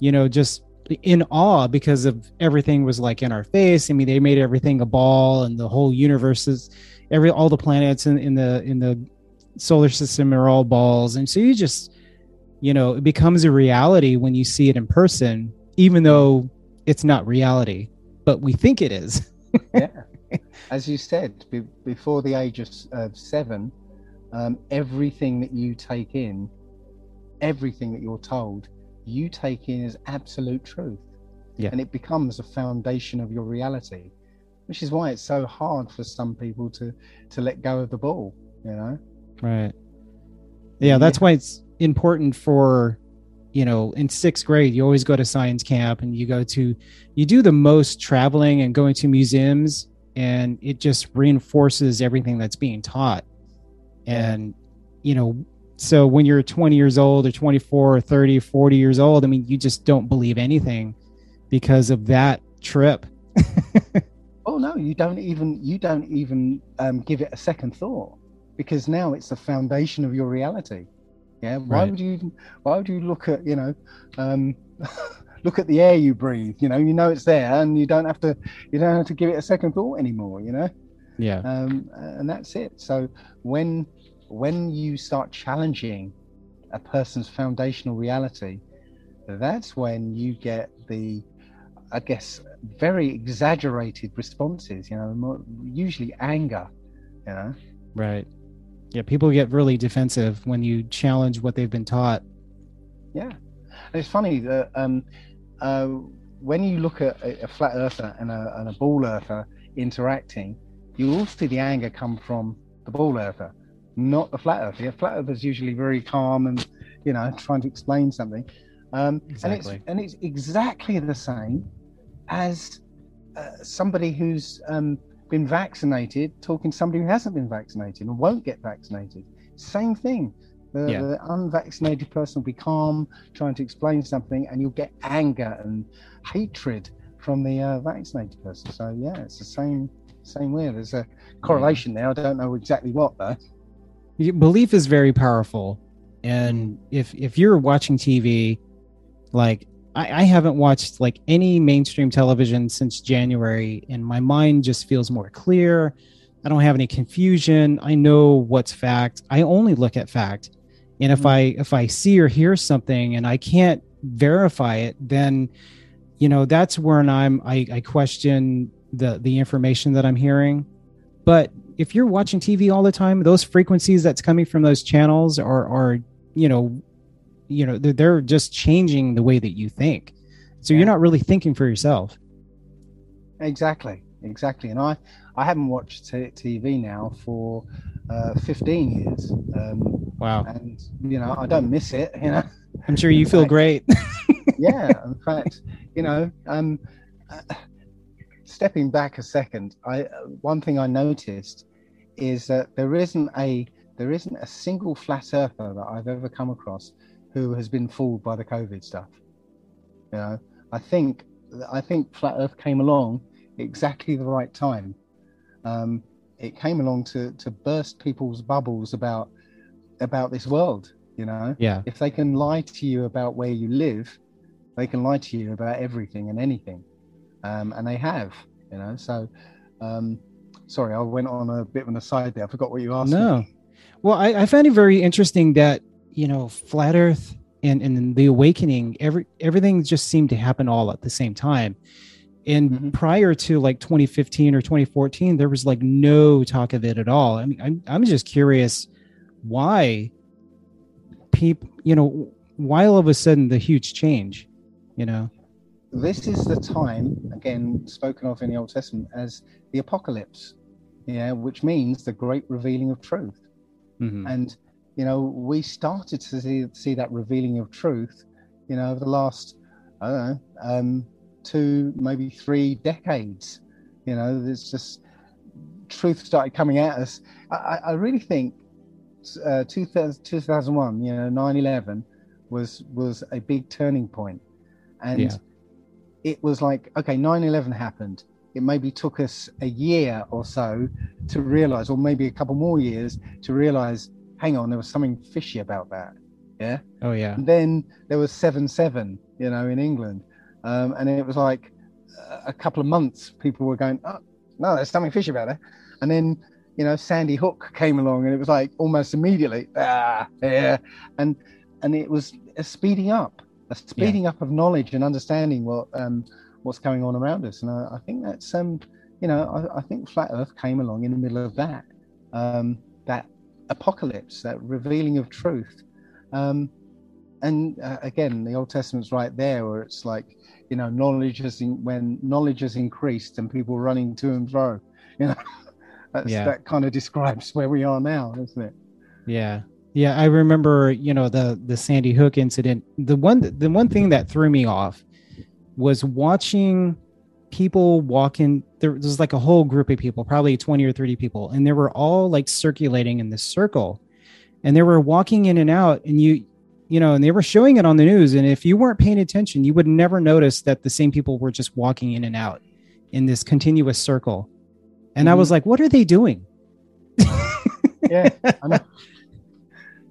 you know, just in awe because of everything was like in our face. I mean, they made everything a ball and the whole universe is every all the planets in, in the in the solar system are all balls. And so you just, you know, it becomes a reality when you see it in person, even though it's not reality, but we think it is. yeah as you said be, before the age of, of seven um, everything that you take in everything that you're told you take in as absolute truth Yeah. and it becomes a foundation of your reality which is why it's so hard for some people to to let go of the ball you know Right. Yeah, that's Yeah. why it's important for, you know, in sixth grade, you always go to science camp and you go to, you do the most traveling and going to museums, and it just reinforces everything that's being taught. And, you know, so when you're 20 years old or 24 or 30, 40 years old, I mean, you just don't believe anything because of that trip. oh no you don't even you don't even um, give it a second thought because now it's the foundation of your reality yeah why Right. would you even why would you look at you know um, look at the air you breathe you know you know it's there and you don't have to you don't have to give it a second thought anymore you know Yeah. um, and that's it so when when you start challenging a person's foundational reality that's when you get the i guess very exaggerated responses you know more, usually anger you know Right. Yeah. People get really defensive when you challenge what they've been taught. yeah and it's funny that um, uh, when you look at a, a flat earther and a, and a ball earther interacting you will see the anger come from the ball earther not the flat earther. The flat earther is usually very calm and you know trying to explain something. Um, Exactly. And it's and it's exactly the same as uh, somebody who's um, been vaccinated talking to somebody who hasn't been vaccinated and won't get vaccinated. Same thing. The, Yeah. the unvaccinated person will be calm, trying to explain something, and you'll get anger and hatred from the uh, vaccinated person. So yeah, it's the same same way. There's a correlation there. I don't know exactly what though. Belief is very powerful. And if if you're watching tv like I, I haven't watched like any mainstream television since january and my mind just feels more clear. I don't have any confusion. I know what's fact. I only look at fact. And if Mhm. i if i see or hear something and i can't verify it then you know that's when i'm i, I question the the information that i'm hearing. But if you're watching TV all the time, those frequencies that's coming from those channels are are you know, you know, they're, they're just changing the way that you think. So Yeah. you're not really thinking for yourself. Exactly, exactly. And I, I haven't watched t- TV now for uh, 15 years, um, Wow. and you know I don't miss it. You know, I'm sure you feel great. yeah. In fact, you know, um, uh, stepping back a second, I uh, one thing I noticed is that there isn't a there isn't a single flat earther that I've ever come across who has been fooled by the COVID stuff. You know, I think I think flat Earth came along exactly the right time. Um, it came along to to burst people's bubbles about about this world. You know, yeah. if they can lie to you about where you live, they can lie to you about everything and anything, um, and they have. You know, so. Um, sorry, I went on a bit of an aside there. I forgot what you asked. me. No. Well, I, I found it very interesting that, you know, flat earth and, and the awakening, every everything just seemed to happen all at the same time. And Mhm. prior to like 2015 or 2014, there was like no talk of it at all. I mean, I'm, I'm just curious why people, you know, why all of a sudden the huge change, you know? This is the time again spoken of in the old testament as the apocalypse yeah which means the great revealing of truth Mhm. and you know we started to see, see that revealing of truth you know over the last i don't know um two maybe three decades you know there's just truth started coming at us i, I really think uh, 2000, 2001 you know 9-11 was was a big turning point and Yeah. It was like okay 9-11 happened. It maybe took us a year or so to realize or maybe a couple more years to realize hang on there was something fishy about that. Yeah? Oh, yeah. and then there was 7-7 you know in england. Um, and it was like uh, a couple of months people were going oh no there's something fishy about it and then you know sandy hook came along and it was like almost immediately ah yeah. And and it was speeding up a speeding up of knowledge and understanding what um what's going on around us. And i, I think that's um you know I, I think flat earth came along in the middle of that um that apocalypse that revealing of truth. Um and uh, again the old testament's right there where it's like you know knowledge has in, when knowledge has increased and people running to and fro you know? That's, Yeah. that kind of describes where we are now doesn't it? Yeah. Yeah, I remember, you know, the the Sandy Hook incident. The one the one thing that threw me off was watching people walking there was like a whole group of people, probably 20 or 30 people, and they were all like circulating in this circle. And they were walking in and out and you you know, and they were showing it on the news and if you weren't paying attention, you would never notice that the same people were just walking in and out in this continuous circle. And I was mm-hmm. like, what are they doing? yeah I know.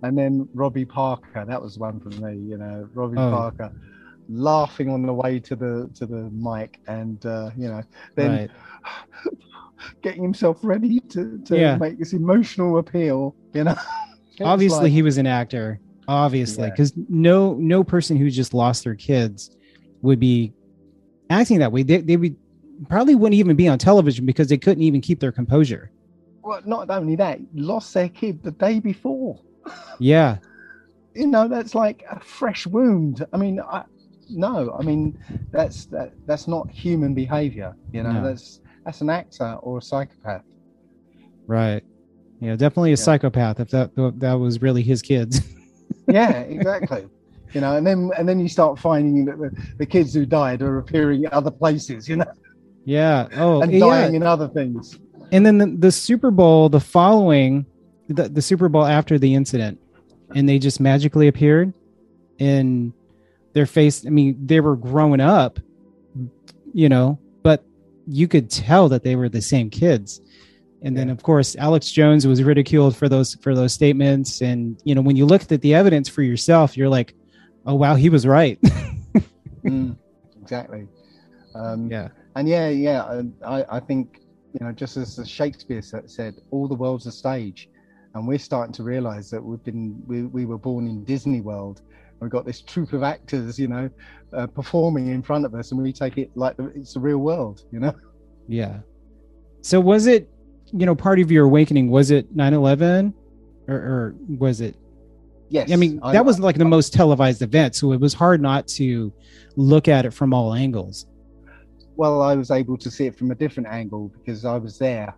and then robbie parker that was one for me you know robbie Oh. parker laughing on the way to the to the mic and uh you know then right. getting himself ready to, to Yeah. make this emotional appeal you know obviously like- he was an actor obviously Yeah. because no no person who just lost their kids would be acting that way they, they would probably wouldn't even be on television because they couldn't even keep their composure well not only that lost their kid the day before yeah. You know that's like a fresh wound. I mean I, no i mean that's that that's not human behavior you know No. that's that's an actor or a psychopath. Right. Yeah definitely a Yeah. psychopath if that that was really his kids yeah exactly. You know and then and then you start finding that the, the kids who died are appearing at other places you know? Yeah. Oh and yeah. dying in other things. And then the, the super bowl the following the, the super bowl after the incident and they just magically appeared and their face i mean they were growing up you know but you could tell that they were the same kids. And then of course alex jones was ridiculed for those for those statements. And you know when you looked at the evidence for yourself you're like oh wow he was right. Mm, exactly. Um, yeah. And yeah, yeah, I, I think you know, just as Shakespeare said, all the world's a stage, and we're starting to realise that we've been we, we were born in Disney World. and We've got this troupe of actors, you know, uh, performing in front of us, and we take it like it's the real world, you know. yeah so was it you know part of your awakening was it 9-11 or, or was it Yes, I mean, that was like the most televised event, so it was hard not to look at it from all angles. well, I was able to see it from a different angle because I was there.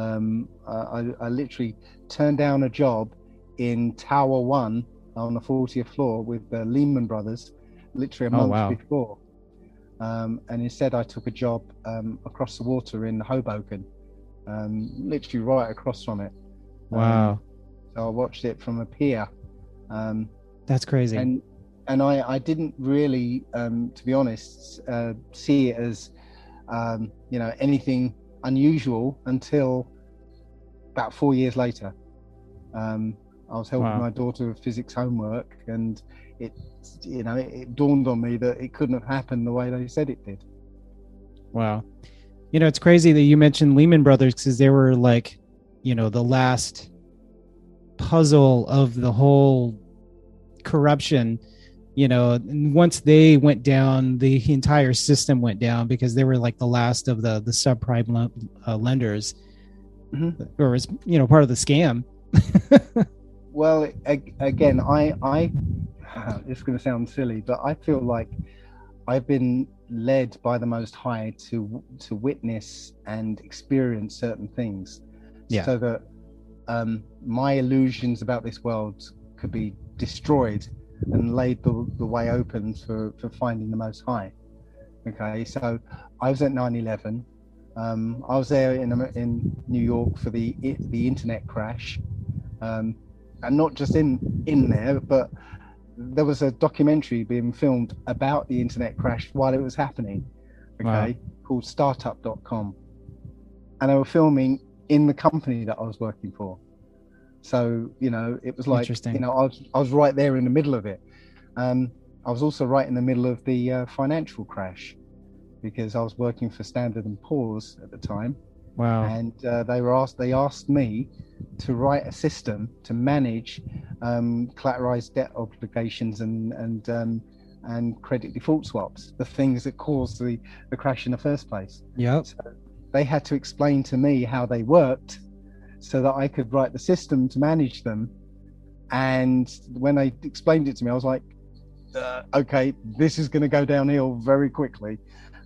Um, I, I- literally turned down a job in Tower One on the 40th floor with the Lehman Brothers, literally a Oh, month wow. before. Um, and instead, I took a job um, across the water in Hoboken, um, literally right across from it. Um, so I watched it from a pier. Um, that's crazy. and and I, I didn't really, um, to be honest, uh, see it as um, you know anything unusual until about four years later. Um, I was helping Wow. my daughter with physics homework, and it you know it, it dawned on me that it couldn't have happened the way they said it did. wow. You know, it's crazy that you mentioned Lehman Brothers because they were like, you know, the last puzzle of the whole corruption. You know, and once they went down, the entire system went down because they were like the last of the the subprime lo- uh, lenders, Mhm. or was you know part of the scam. Well, ag- again, I, I, it's going to sound silly, but I feel like I've been led by the Most High to to witness and experience certain things, Yeah. so that um, my illusions about this world could be destroyed and laid the, the way open for for finding the Most High. Okay, so I was at 9/11. Um, I was there in in New York for the the internet crash. Um, and not just in in there, but there was a documentary being filmed about the internet crash while it was happening. Okay, called Startup.com, and they were filming in the company that I was working for. So you know, it was like you know, I was I was right there in the middle of it. Um, I was also right in the middle of the uh, financial crash because I was working for Standard and Poor's at the time Wow. and uh, they were asked they asked me to write a system to manage um, collateralized debt obligations and and um, and credit default swaps the things that caused the the crash in the first place Yep. they had to explain to me how they worked so that I could write the system to manage them and when they explained it to me I was like uh, okay this is going to go downhill very quickly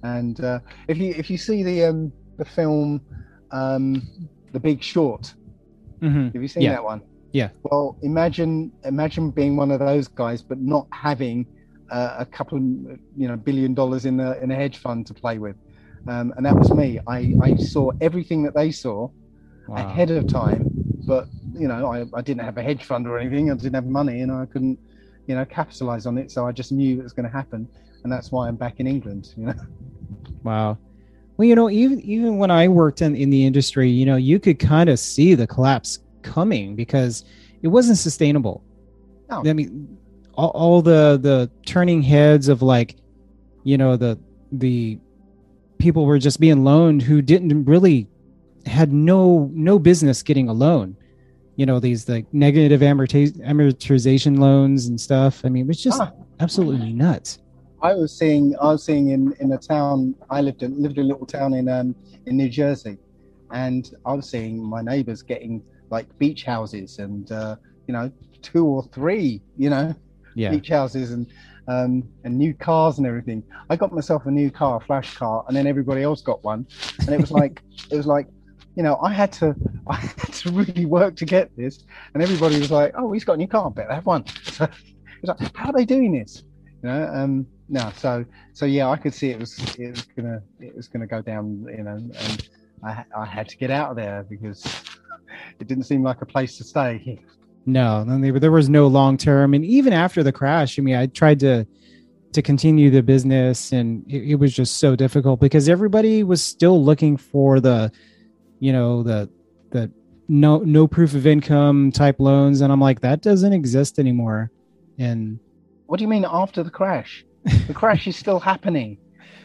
and uh, if you if you see the um, the film um, The Big Short hmm have you seen Yeah. that one? Yeah. well imagine imagine being one of those guys but not having uh, a couple of you know billion dollars in a in a hedge fund to play with. Um, and that was me. I, I saw everything that they saw Wow. ahead of time but you know I, I didn't have a hedge fund or anything. I didn't have money and i couldn't you know capitalize on it. So i just knew it was going to happen and that's why i'm back in england you know Wow. Well, you know, even even when I worked in, in the industry, you know, you could kind of see the collapse coming because it wasn't sustainable. No. I mean, all, all the the turning heads of like, you know, the the people were just being loaned who didn't really had no no business getting a loan. You know, these like negative amortization loans and stuff. I mean, it was just Ah. absolutely nuts. I was seeing I was seeing in in a town I lived in lived in a little town in um in New Jersey, and I was seeing my neighbours getting like beach houses and uh, you know two or three you know Yeah. beach houses and um and new cars and everything. I got myself a new car, a flash car, and then everybody else got one, and it was like it was like you know I had to I had to really work to get this, and everybody was like, oh he's got a new car, I better have one. So it's like how are they doing this? You know um no so so yeah i could see it was it was gonna it was gonna go down you know and i i had to get out of there because it didn't seem like a place to stay No, there was no long term, and even after the crash, I mean, I tried to to continue the business, and it, it was just so difficult because everybody was still looking for the, you know, the the no no proof of income type loans, and I'm like, that doesn't exist anymore. And What do you mean after the crash? The crash is still happening.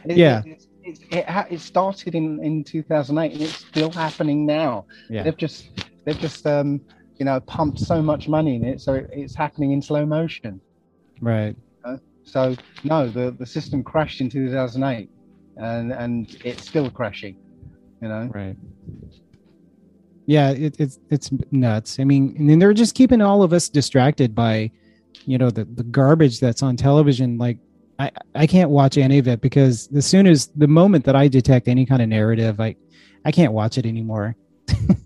It- Yeah. It, it, it, it started in, in 2008 and it's still happening now. yeah, They've just they've just um, you know pumped so much money in it, so it, it's happening in slow motion. right. So no, the the system crashed in 2008, and and it's still crashing. You know. Right. Yeah, it, it's it's nuts. I mean, and then they're just keeping all of us distracted by, you know, the the garbage that's on television. Like, I I can't watch any of it because as soon as the moment that I detect any kind of narrative, I I can't watch it anymore.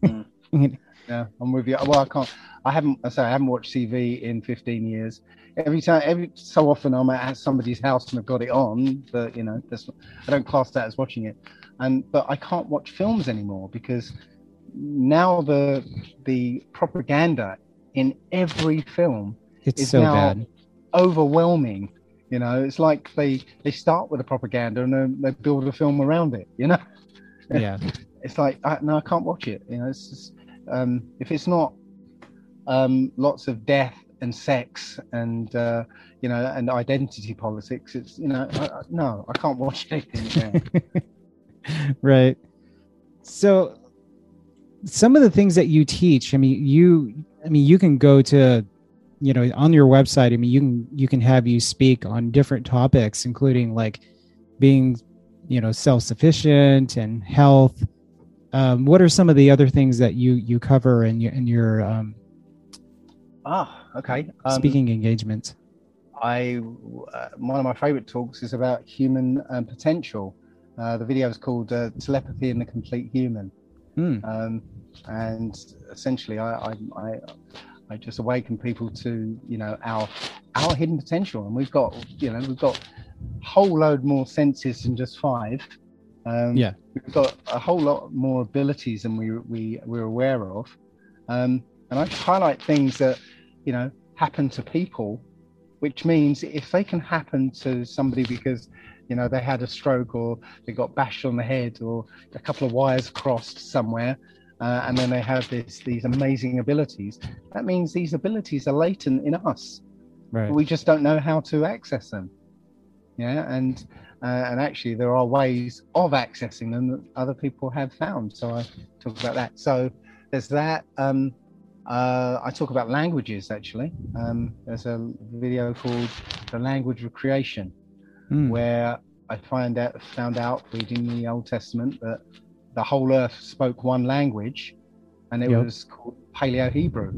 Hmm. Yeah, I'm with you. Well, I can't. I haven't. I say I haven't watched TV in 15 years. Every time, every so often, I'm at somebody's house and I've got it on, but you know, that's, I don't class that as watching it. And but I can't watch films anymore because now the the propaganda in every film It's It's so now- bad. overwhelming. You know, it's like they they start with the propaganda and then they build a film around it. You know, Yeah, it's like I, no, I can't watch it. You know, it's just um, if it's not um, lots of death and sex and uh, you know and identity politics, it's you know I, I, no, I can't watch anything. Right. So, some of the things that you teach, I mean, you, I mean, you can go to, you know, on your website. I mean, you can you can have you speak on different topics, including like being, you know, self sufficient and health. Um, what are some of the other things that you you cover in your in your um, ah, okay. Um, speaking engagements? I uh, one of my favorite talks is about human um, potential. Uh, the video is called uh, "Telepathy and the Complete Human." Hmm. um, and essentially I I I just awaken people to you know our our hidden potential, and we've got you know we've got a whole load more senses than just five. Um, Yeah. we've got a whole lot more abilities than we we we're aware of, um, and I highlight things that you know happen to people, which means if they can happen to somebody because you know they had a stroke or they got bashed on the head or a couple of wires crossed somewhere uh, and then they have this these amazing abilities that means these abilities are latent in us Right. we just don't know how to access them yeah and uh, and actually there are ways of accessing them that other people have found so i talk about that so there's that um uh, I talk about languages actually. Um, there's a video called "The Language of Creation," Hmm. where I find out found out reading the Old Testament that the whole earth spoke one language, and it Yep. was called Paleo Hebrew,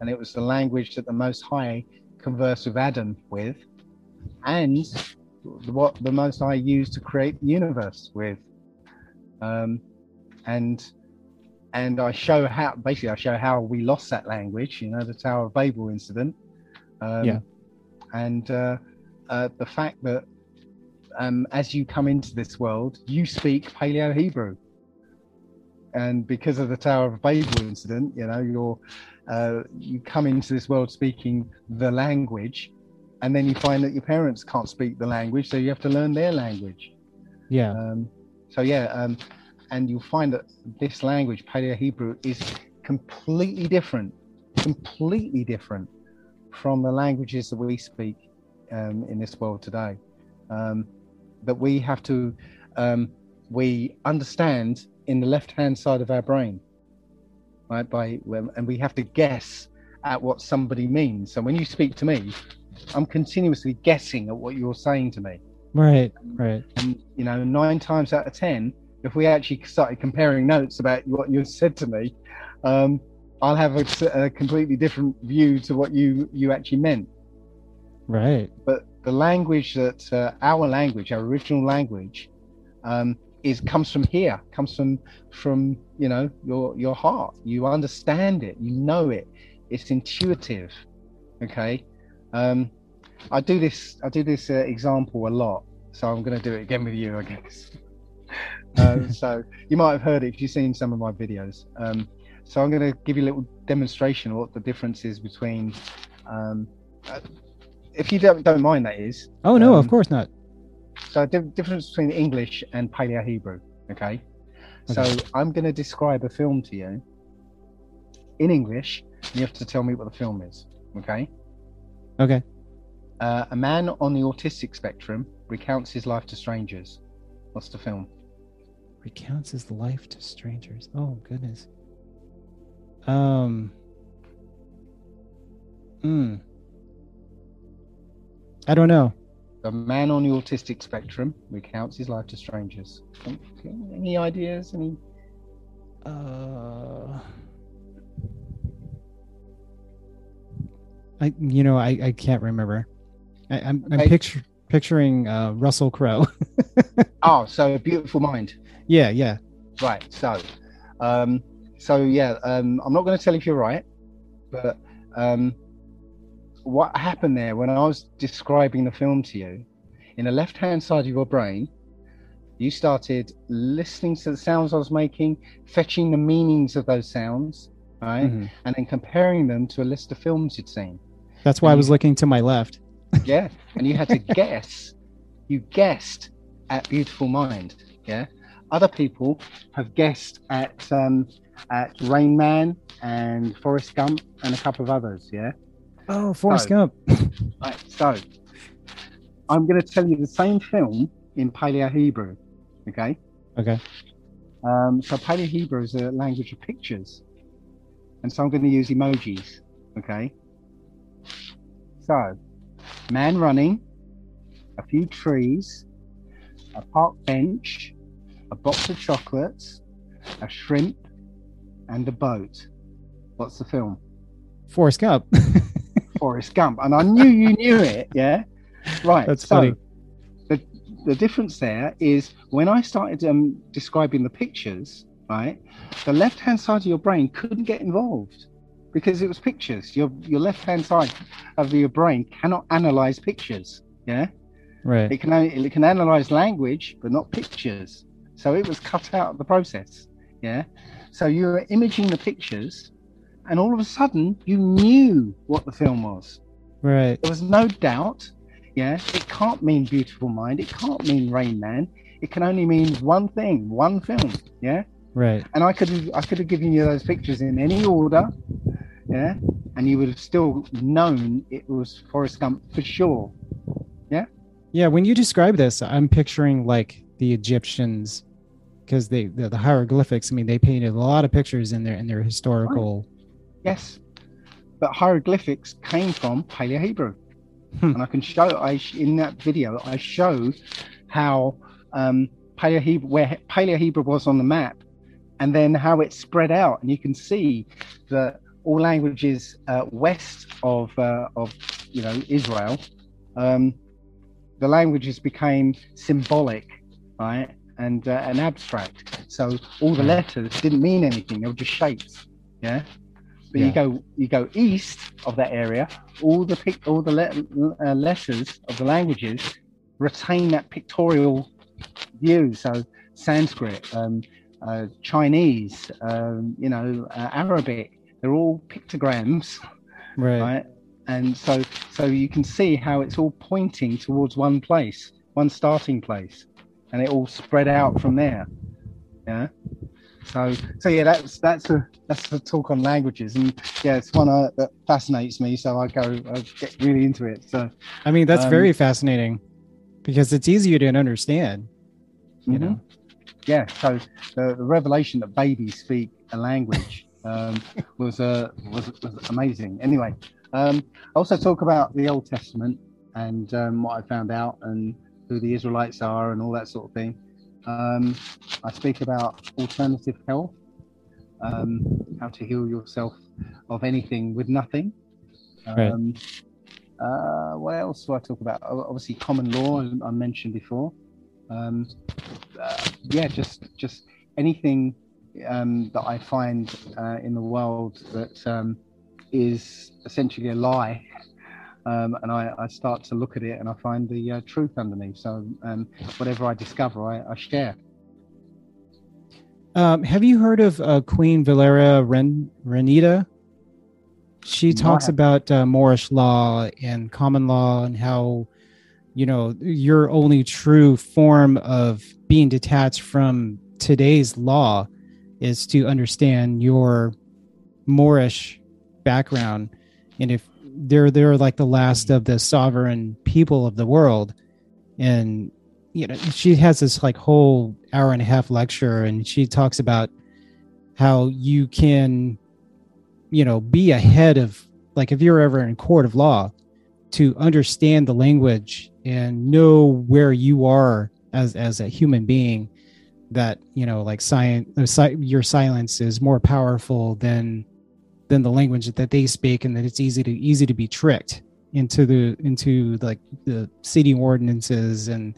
and it was the language that the Most High conversed with Adam with, and what the Most High used to create the universe with, um, and and I show how basically I show how we lost that language. You know, the Tower of Babel incident. Um, Yeah. And uh, uh, the fact that um, as you come into this world, you speak Paleo Hebrew. And because of the Tower of Babel incident, you know, you're uh, you come into this world speaking the language, and then you find that your parents can't speak the language, so you have to learn their language. Yeah. Um, so yeah, um, and you'll find that this language, Paleo Hebrew, is completely different, completely different from the languages that we speak um, in this world today. Um, that we have to, um, we understand in the left-hand side of our brain, right? By and we have to guess at what somebody means. So when you speak to me, I'm continuously guessing at what you're saying to me Right. Right. and you know nine times out of ten if we actually started comparing notes about what you said to me um, i'll have a, a completely different view to what you you actually meant Right. but the language that uh, our language our original language um, is comes from here comes from from you know your your heart. You understand it. You know it. It's intuitive. Okay? Um, i do this i do this uh, example a lot. So i'm going to do it again with you i guess. Um, so you might have heard it if you've seen some of my videos. Um, so I'm going to give you a little demonstration of what the difference is between, um, uh, if you don't, don't mind, that is. Oh no, of Um, course not. So the difference between English and Paleo Hebrew. Okay. So I'm going to describe a film to you in English. And you have to tell me what the film is. Okay. Okay. Uh, a man on the autistic spectrum recounts his life to strangers. What's the film? Recounts his life to strangers. Oh goodness. Um. Hmm. I don't know. A man on the autistic spectrum recounts his life to strangers. Any ideas? Any? Uh. I you know I I can't remember. I, I'm I'm picture picturing uh, Russell Crowe. Oh, so a beautiful mind. yeah, yeah. Right. So, um, so yeah, um, I'm not going to tell if you're right, but um, what happened there when I was describing the film to you, in the left-hand side of your brain, you started listening to the sounds I was making, fetching the meanings of those sounds, right, Mhm. and then comparing them to a list of films you'd seen. That's why I was you- looking to my left. Yeah, and you had to guess. You guessed at Beautiful Mind. Yeah, other people have guessed at um, at Rain Man and Forrest Gump and a couple of others. Yeah. Oh, Forrest No. Gump. Right. So I'm going to tell you the same film in Paleo Hebrew. Okay. Okay. Um, so Paleo Hebrew is a language of pictures, and so I'm going to use emojis. Okay. So, man running, a few trees, a park bench, a box of chocolates, a shrimp, and a boat. What's the film? Forrest Gump. Forrest Gump, and I knew you knew it. Yeah, right. That's so funny. The the difference there is when I started um, describing the pictures, right? The left hand side of your brain couldn't get involved because it was pictures. Your your left hand side of your brain cannot analyze pictures. Yeah, right. it can it can analyze language, but not pictures. So it was cut out of the process. Yeah, so you were imaging the pictures, and all of a sudden you knew what the film was. Right. There was no doubt. Yeah, it can't mean beautiful mind. It can't mean Rain Man. It can only mean one thing, one film. Yeah, Right. and I could I could have given you those pictures in any order. Yeah, and you would have still known it was Forrest Gump for sure. Yeah. Yeah. When you describe this, I'm picturing like the Egyptians, because they the, the hieroglyphics. I mean, they painted a lot of pictures in their in their historical. Yes, but hieroglyphics came from Paleo Hebrew, Hmm. and I can show. I in that video I show how um, Paleo Hebrew where Paleo Hebrew was on the map, and then how it spread out, and you can see that all languages uh, west of uh, of you know Israel, um, the languages became symbolic, right, and uh, and abstract. So all the Hmm. letters didn't mean anything; they were just shapes. Yeah. But you go you go east of that area, all the pic, all the le- uh, letters of the languages retain that pictorial view. So Sanskrit, um, uh, Chinese, um, you know, uh, Arabic, they're all pictograms, Right. right? And so so you can see how it's all pointing towards one place, one starting place, and it all spread out from there. Yeah. So so yeah, that's that's a that's the talk on languages, and yeah, it's one uh, that fascinates me. So I go I get really into it. So I mean, that's Um, very fascinating because it's easier to understand. You mhm. know. yeah, so the, the revelation that babies speak a language um, was uh, was was amazing. Anyway, um, I also talk about the Old Testament and um, what I found out and who the Israelites are and all that sort of thing. Um, I speak about alternative health, um, how to heal yourself of anything with nothing. Right. Um, uh, what else do I talk about? Obviously, common law I I mentioned before. Um, uh, yeah, just just anything um, that I find uh, in the world that um, is essentially a lie, um, and I, I start to look at it and I find the uh, truth underneath. So um, whatever I discover, I, I share. Um, have you heard of uh, Queen Valeria Ren- Renita? She talks haven't. about uh, Moorish law and common law and how, you know, your only true form of being detached from today's law is to understand your Moorish background. And if they're they're like the last mm-hmm. of the sovereign people of the world, and you know she has this like whole hour and a half lecture and she talks about how you can you know be ahead of like if you're ever in court of law to understand the language and know where you are as as a human being that you know like science uh, your silence is more powerful than than the language that they speak and that it's easy to easy to be tricked into the into like the city ordinances and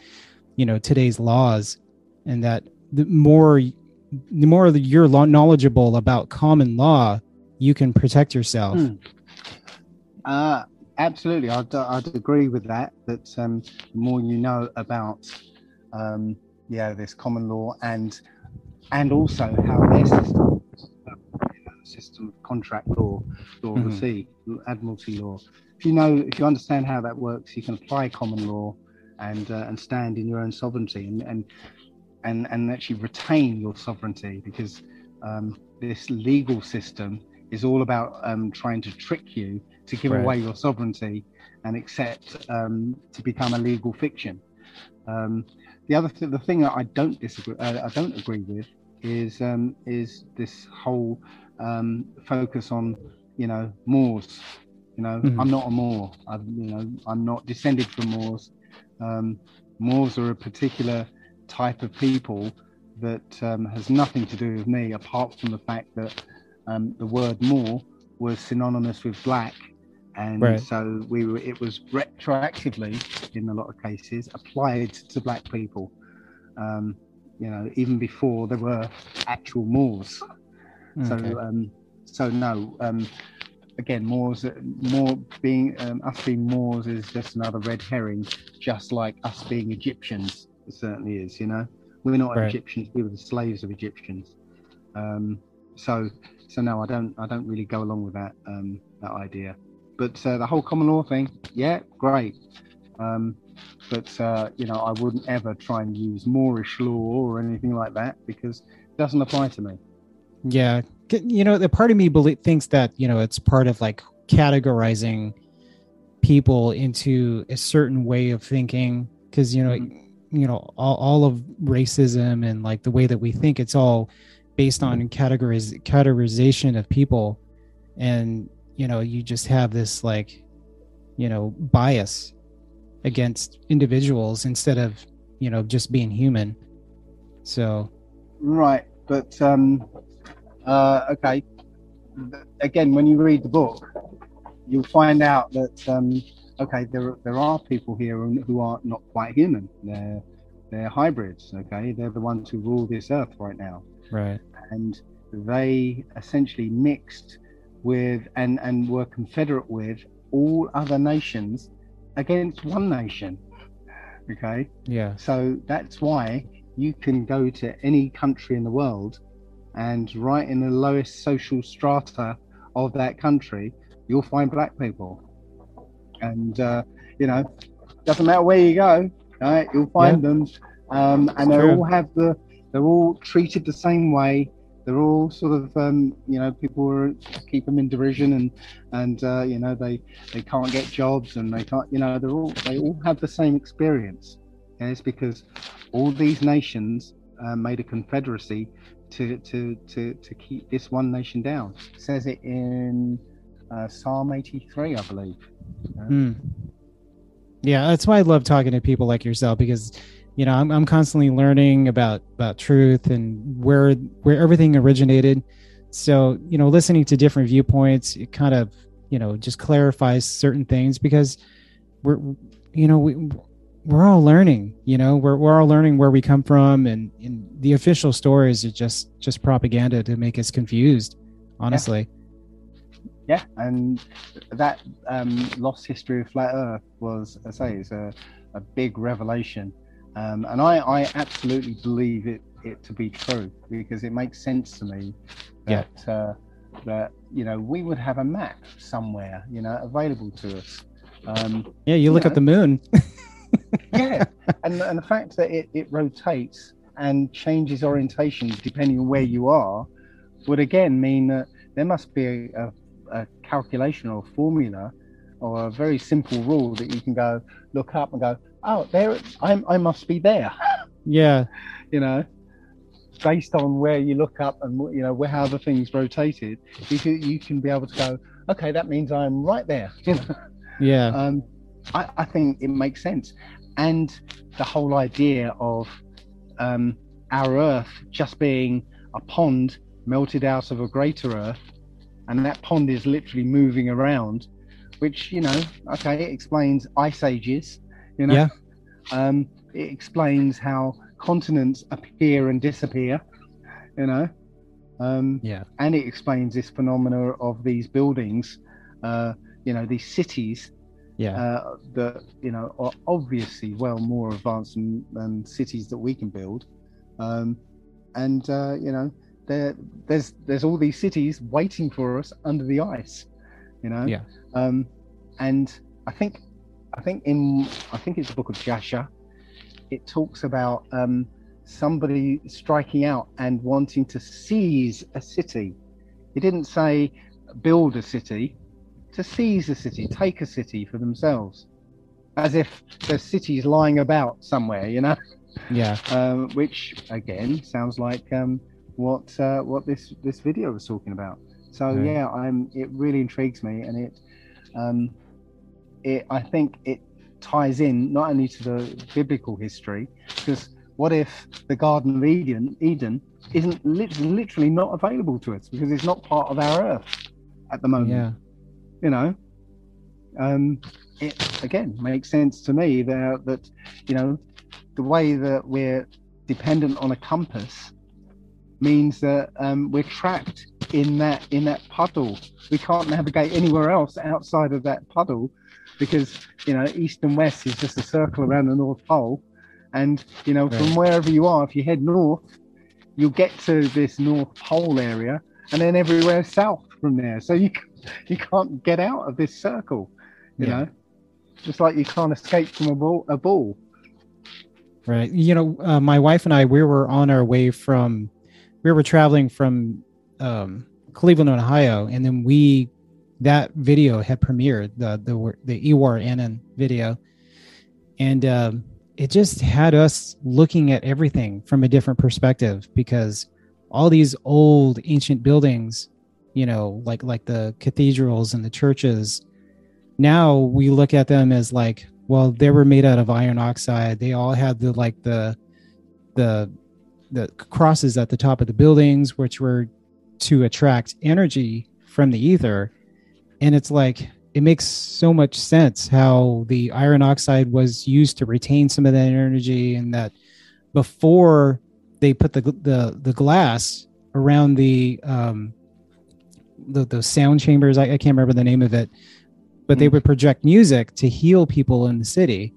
you know today's laws and that the more the more that you're knowledgeable about common law you can protect yourself Hmm. Uh, absolutely, I'd, I'd agree with that. That um, the more you know about, um, yeah, this common law and and also how their system, system of contract law, law of Mhm. the sea, admiralty law. If you know, if you understand how that works, you can apply common law and uh, and stand in your own sovereignty and and and, and actually retain your sovereignty because um, this legal system is all about um, trying to trick you to give Right. away your sovereignty and accept um, to become a legal fiction. Um, the other th- the thing that I don't disagree, uh, I don't agree with, is um, is this whole um, focus on you know Moors. You know, Mhm. I'm not a Moor. I'm you know I'm not descended from Moors. Um, Moors are a particular type of people that um, has nothing to do with me, apart from the fact that um, the word Moor was synonymous with black, and Right. so we were. It was retroactively, in a lot of cases, applied to black people. Um, you know, even before there were actual Moors. Okay. So, um, so no. Um, again, Moors, more being um, us being Moors is just another red herring, just like us being Egyptians. It certainly is. You know, we're not Right. Egyptians; we were the slaves of Egyptians. Um, so, so no, I don't, I don't really go along with that um, that idea. But uh, the whole common law thing, yeah, great. Um, but uh, you know, I wouldn't ever try and use Moorish law or anything like that because it doesn't apply to me. Yeah, you know, the part of me belie- thinks that you know it's part of like categorizing people into a certain way of thinking because you know, you know, all, all of racism and like the way that we think, it's all based on categoriz- categorization of people, and you know, you just have this like, you know, bias against individuals instead of you know just being human. So Right, but um, uh, okay. Again, when you read the book, you'll find out that um, okay, there there are people here who are not quite human. They're they're hybrids. Okay, they're the ones who rule this earth right now, right, and they essentially mixed with and and were confederate with all other nations against one nation. Okay, yeah, so that's why you can go to any country in the world and right in the lowest social strata of that country, you'll find black people. And, uh, you know, doesn't matter where you go, right? You'll find them. Um, and they all have the, they're all treated the same way. They're all sort of, um, you know, people are, keep them in derision and, and, uh, you know, they, they can't get jobs and they can't, you know, they're all, they all have the same experience. And it's because all these nations uh, made a confederacy to, to, to, to keep this one nation down. It says it in uh, Psalm 83, I believe. Hmm. Yeah, that's why I love talking to people like yourself because, you know, I'm I'm constantly learning about about truth and where where everything originated. So, you know, listening to different viewpoints, it kind of, you know, just clarifies certain things because we're, you know, we we're all learning. You know, we're we're all learning where we come from, and, and the official stories are just just propaganda to make us confused. Honestly, Yeah, and that um, lost history of flat Earth was, I say, it's a, a big revelation, um, and I, I absolutely believe it it to be true because it makes sense to me Yeah. that uh, that you know we would have a map somewhere you know available to us. Um, Yeah, you look Yeah. at the moon. yeah, and and the fact that it, it rotates and changes orientation depending on where you are would again mean that there must be a, a, a calculation or a formula or a very simple rule that you can go look up and go, oh, there I'm, I must be there. yeah, you know, based on where you look up and you know where how the thing's rotated, you can you can be able to go, okay, that means I'm right there. You know, yeah, um, I, I think it makes sense, and the whole idea of um, our Earth just being a pond melted out of a greater Earth, and that pond is literally moving around, which you know, okay, it explains ice ages. You know, Yeah. um, it explains how continents appear and disappear. You know, um, yeah, and it explains this phenomena of these buildings. Uh, you know, these cities yeah, uh, that you know are obviously well more advanced than, than cities that we can build, um, and uh, you know there there's there's all these cities waiting for us under the ice, you know. Yeah. Um, and I think I think in I think it's the book of Jasher, it talks about um, somebody striking out and wanting to seize a city. It didn't say build a city, to seize a city, take a city for themselves, as if there's cities lying about somewhere, you know. yeah, Um, which again sounds like um, what uh, what this this video was talking about. So Right. yeah, I'm. It really intrigues me, and it, um, it I think it ties in not only to the biblical history, because what if the Garden of Eden Eden isn't lit- literally not available to us because it's not part of our Earth at the moment yeah, you know um it again makes sense to me that that you know the way that we're dependent on a compass means that um, we're trapped in that in that puddle. We can't navigate anywhere else outside of that puddle because you know east and west is just a circle around the north pole. And you know from wherever you are if you head north you'll get to this north pole area and then everywhere south from there. So you you can't get out of this circle you Yeah. know just like you can't escape from a ball a ball right. You know, uh, my wife and I, we were on our way from, we were traveling from um, Cleveland, Ohio, and then we, that video had premiered the the the Ewaranon video, and um, it just had us looking at everything from a different perspective because all these old ancient buildings, you know, like like the cathedrals and the churches, now we look at them as like, well, they were made out of iron oxide. They all had the like the the the crosses at the top of the buildings, which were to attract energy from the ether. And it's like it makes so much sense how the iron oxide was used to retain some of that energy, and that before they put the the the glass around the um the the sound chambers, I, I can't remember the name of it, but they Mm. would project music to heal people in the city,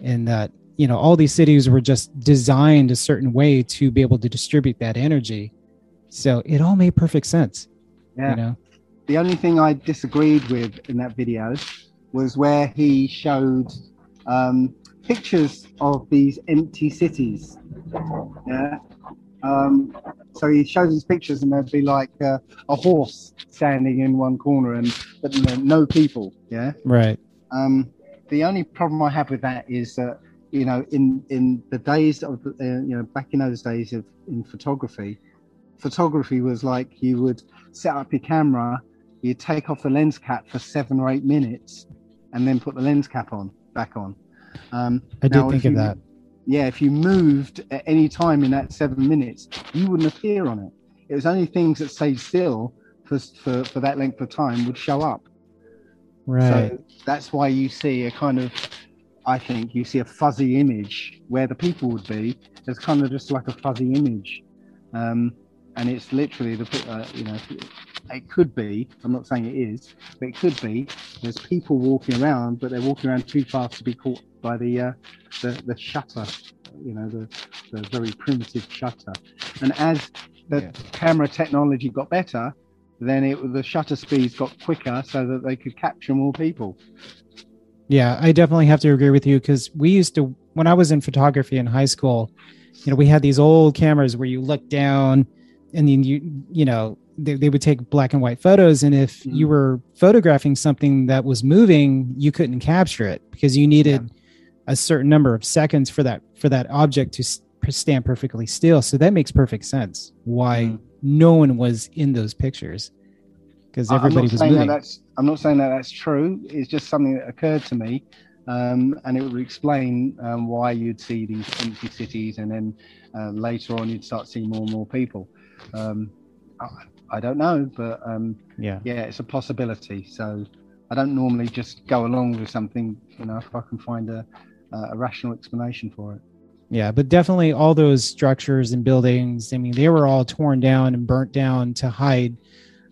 and that you know all these cities were just designed a certain way to be able to distribute that energy. So it all made perfect sense. yeah You know. the only thing I disagreed with in that video was where he showed um, pictures of these empty cities. Yeah. Um, so he shows these pictures, and there'd be like uh, a horse standing in one corner, and but no, people. Yeah. Right. Um, the only problem I have with that is that you know, in in the days of uh, you know back in those days of in photography, photography was like you would set up your camera, you take off the lens cap for seven or eight minutes, and then put the lens cap on back on. Um, I did think of that. Yeah, if you moved at any time in that seven minutes, you wouldn't appear on it. It was only things that stayed still for for, for that length of time would show up. Right. So that's why you see a kind of, I think you see a fuzzy image where the people would be. It's kind of just like a fuzzy image, um, and it's literally the, uh, you know, it could be. I'm not saying it is, but it could be. There's people walking around, but they're walking around too fast to be caught by the uh, the, the shutter you know the, the very primitive shutter. And as the Yeah. camera technology got better, then it the shutter speeds got quicker so that they could capture more people. Yeah, I definitely have to agree with you because we used to when I was in photography in high school, you know, we had these old cameras where you look down and then you you know they, they would take black and white photos and if you Mhm. were photographing something that was moving you couldn't capture it because you needed a certain number of seconds for that for that object to stand perfectly still so that makes perfect sense why Mhm. no one was in those pictures because everybody I'm was saying moving that that's I'm not saying that that's true. It's just something that occurred to me, um, and it would explain um, why you'd see these empty cities, and then uh, later on you'd start seeing more and more people. Um, I, I don't know, but um, yeah yeah, it's a possibility. So I don't normally just go along with something, you know, if I can find a, a rational explanation for it. Yeah, but definitely all those structures and buildings, I mean, they were all torn down and burnt down to hide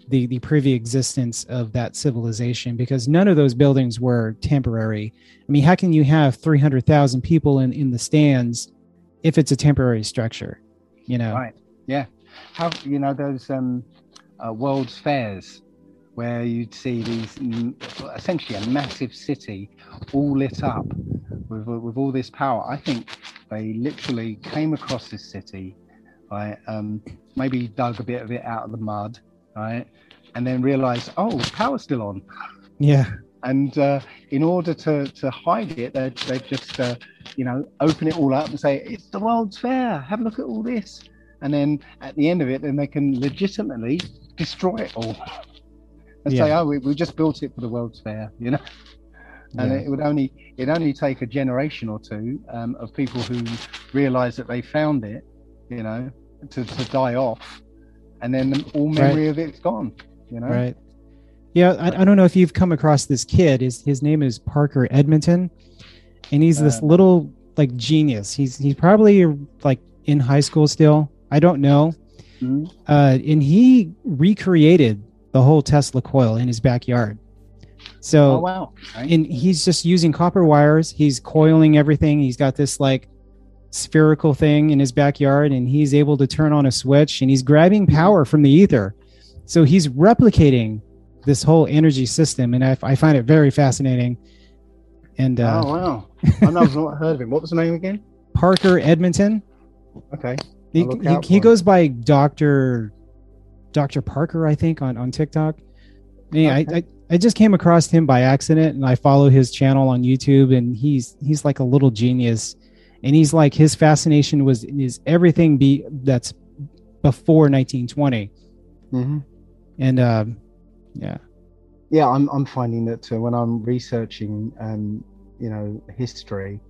the the previous existence of that civilization because none of those buildings were temporary. I mean, how can you have 300,000 people in in the stands if it's a temporary structure, you know? Right. Yeah. How you know those um, uh, World's Fairs where you'd see these essentially a massive city all lit up with with all this power. I think they literally came across this city, right? Um, maybe dug a bit of it out of the mud, right? And then realized, oh, power's still on. Yeah. And uh, in order to, to hide it, they they just uh, you know open it all up and say it's the World's Fair. Have a look at all this, and then at the end of it, then they can legitimately destroy it all and say, oh, we, we just built it for the World's Fair, you know. And Yeah. it would only it only take a generation or two um, of people who realise that they found it, you know, to, to die off, and then all memory of it's gone. You know, Right. Yeah, I, I don't know if you've come across this kid. His his name is Parker Edmonton, and he's this Uh, little like genius. He's he's probably like in high school still. I don't know. Mhm. Uh, and he recreated the whole Tesla coil in his backyard. So Oh wow! Okay. and he's just using copper wires. He's coiling everything. He's got this like spherical thing in his backyard, and he's able to turn on a switch, and he's grabbing power from the ether. So he's replicating this whole energy system, and I, I find it very fascinating. And uh, oh wow! I've not heard of him. What was the name again? Parker Edmonton, Okay. he, he, he goes by Doctor Doctor Parker, I think, on on TikTok. Yeah, Okay. I I just came across him by accident, and I follow his channel on YouTube, and he's he's like a little genius, and he's like his fascination was is everything be that's before 1920, hmm and um, yeah, Yeah, I'm I'm finding that uh, when I'm researching, um, you know, history,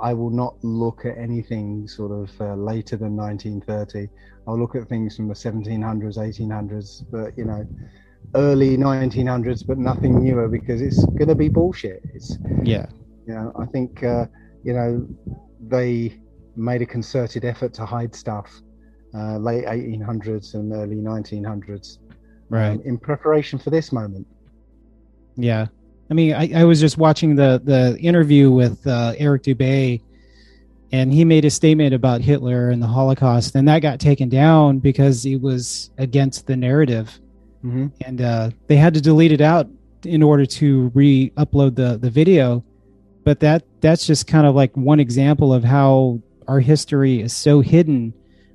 I will not look at anything sort of uh, later than 1930. I'll look at things from the 1700s, 1800s, but you know, early 1900s, but nothing newer because it's going to be bullshit. It's yeah, you know, I think uh, you know they made a concerted effort to hide stuff uh, late 1800s and early 1900s right. um, in preparation for this moment. Yeah. I mean, I, I was just watching the the interview with uh, Eric Dubay, and he made a statement about Hitler and the Holocaust, and that got taken down because it was against the narrative, Mm-hmm. and uh, they had to delete it out in order to re-upload the the video. But that that's just kind of like one example of how our history is so hidden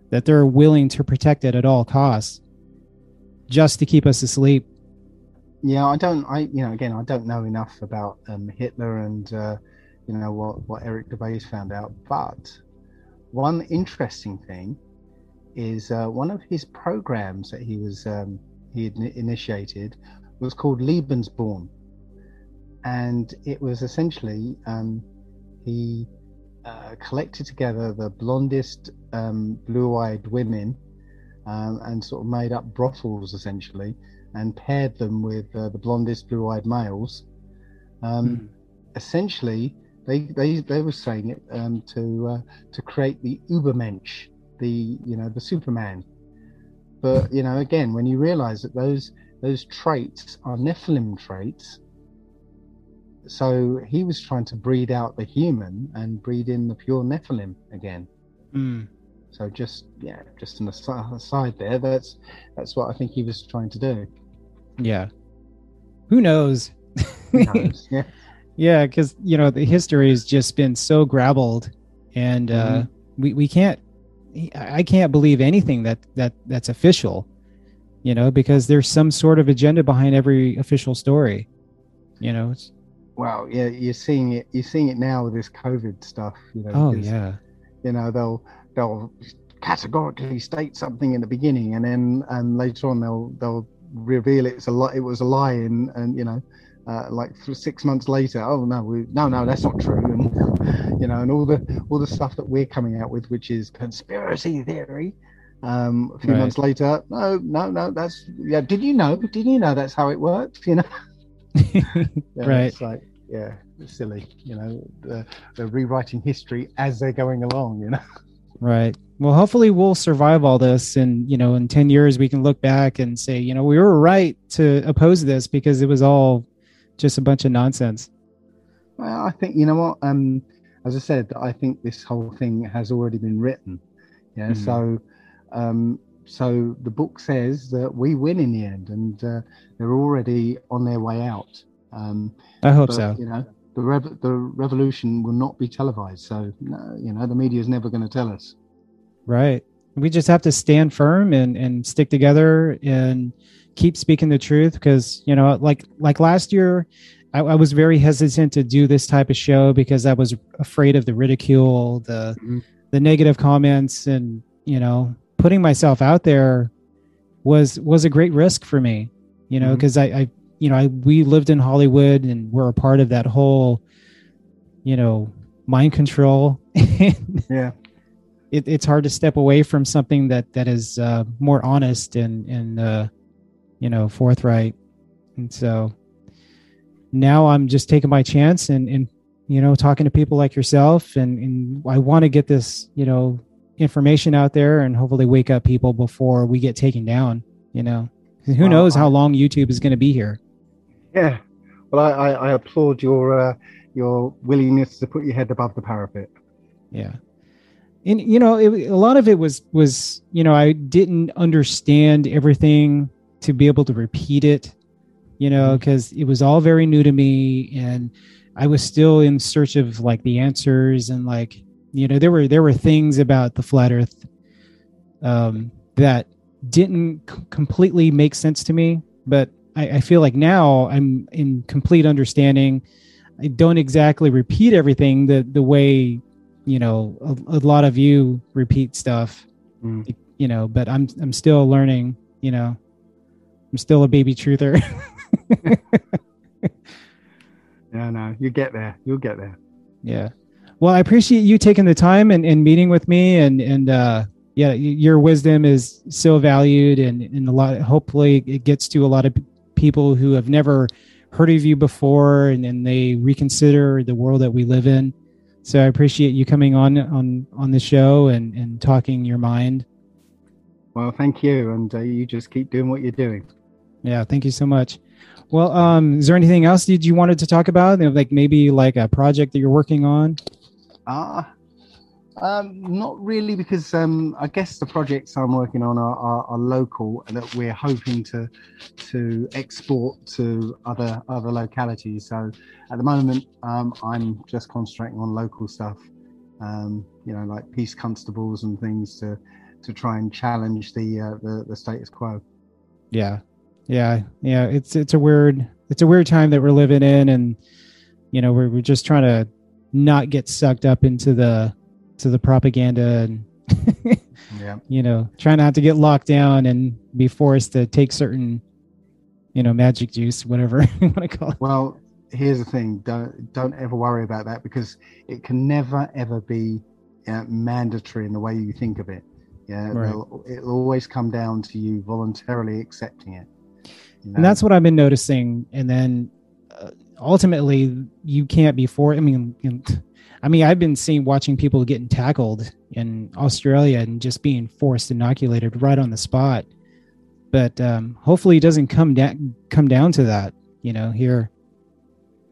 that they're willing to protect it at all costs, just to keep us asleep. Yeah, I don't. I you know again, I don't know enough about um, Hitler and uh, you know what what Eric Dubay found out. But one interesting thing is uh, one of his programs that he was um, he had initiated was called Lebensborn, and it was essentially um, he uh, collected together the blondest um, blue-eyed women um, and sort of made up brothels essentially and paired them with uh, the blondest blue-eyed males. Um, Essentially, they, they they were saying it um, to uh, to create the Ubermensch, the you know the Superman. But you know, again, when you realise that those those traits are Nephilim traits, so he was trying to breed out the human and breed in the pure Nephilim again. Mm. So just yeah, just an asi- aside there. That's that's what I think he was trying to do. Yeah. Who knows? Who knows? yeah, Yeah, because you know the history has just been so grabbled, and uh, Mhm. we we can't. I can't believe anything that that that's official, you know, because there's some sort of agenda behind every official story. You know. It's, well, yeah, you're seeing it. You're seeing it now with this COVID stuff. You know, oh because, yeah. you know they'll they'll categorically state something in the beginning, and then and later on they'll they'll reveal it's a lie. It was a lie, and and you know. Uh, like six months later, oh no, we, no, no, that's not true, and you know, and all the all the stuff that we're coming out with, which is conspiracy theory. Um, a few Right. months later, no, no, no, that's yeah. Did you know? Did you know that's how it works? You know, Yeah, Right. It's like, yeah, it's silly. You know, they're, they're rewriting history as they're going along. You know. Right. Well, hopefully we'll survive all this, and you know, in ten years we can look back and say, you know, we were right to oppose this because it was all just a bunch of nonsense. Well, I think you know what. Um, as I said, I think this whole thing has already been written. Yeah. Mhm. So, um, so the book says that we win in the end, and uh, they're already on their way out. Um, I hope but, so. You know, the rev- the revolution will not be televised. So, no, you know, the media is never going to tell us. Right. We just have to stand firm and and stick together and keep speaking the truth because you know, like like last year, I, I was very hesitant to do this type of show because I was afraid of the ridicule, the Mhm. the negative comments, and you know, putting myself out there was was a great risk for me. You know, because I, I you know I we lived in Hollywood and we're a part of that whole you know mind control Yeah. it, it's hard to step away from something that that is uh, more honest and and uh, you know forthright and so now i'm just taking my chance and and you know talking to people like yourself and and i want to get this you know information out there and hopefully wake up people before we get taken down you know. who knows how long youtube is going to be here Yeah. Well, I, I, I applaud your uh, your willingness to put your head above the parapet. yeah and you know it, a lot of it was was you know i didn't understand everything to be able to repeat it you know because it was all very new to me and i was still in search of like the answers and like you know there were there were things about the flat earth um that didn't c- completely make sense to me but I, I feel like now i'm in complete understanding. I don't exactly repeat everything the the way you know a, a lot of you repeat stuff Mm. you know but i'm i'm still learning you know i'm still a baby truther Yeah, no, you get there. You'll get there. yeah well i appreciate you taking the time and, and meeting with me and and uh yeah your wisdom is so valued and and a lot hopefully it gets to a lot of people who have never heard of you before and, and they reconsider the world that we live in so i appreciate you coming on on on the show and and talking your mind Well, thank you, and uh, you just keep doing what you're doing. Yeah, thank you so much. Well, um, is there anything else that you wanted to talk about? Like maybe like a project that you're working on? Ah, um, not really, because um, I guess the projects I'm working on are, are, are local, and that we're hoping to to export to other other localities. So at the moment, um, I'm just concentrating on local stuff. Um, you know, like peace constables and things to to try and challenge the uh, the, the status quo. Yeah, yeah, yeah. It's it's a weird it's a weird time that we're living in, and you know we're we're just trying to not get sucked up into the to the propaganda and Yeah. you know try not to get locked down and be forced to take certain you know magic juice whatever you want to call it. Well, here's the thing: don't don't ever worry about that because it can never ever be uh, mandatory in the way you think of it. Yeah, Right. it'll, it'll always come down to you voluntarily accepting it. And that's what I've been noticing. And then uh, ultimately, you can't be for. I mean, I mean, I've been seeing watching people getting tackled in Australia and just being forced inoculated right on the spot. But um, hopefully, it doesn't come down come down to that. You know, here.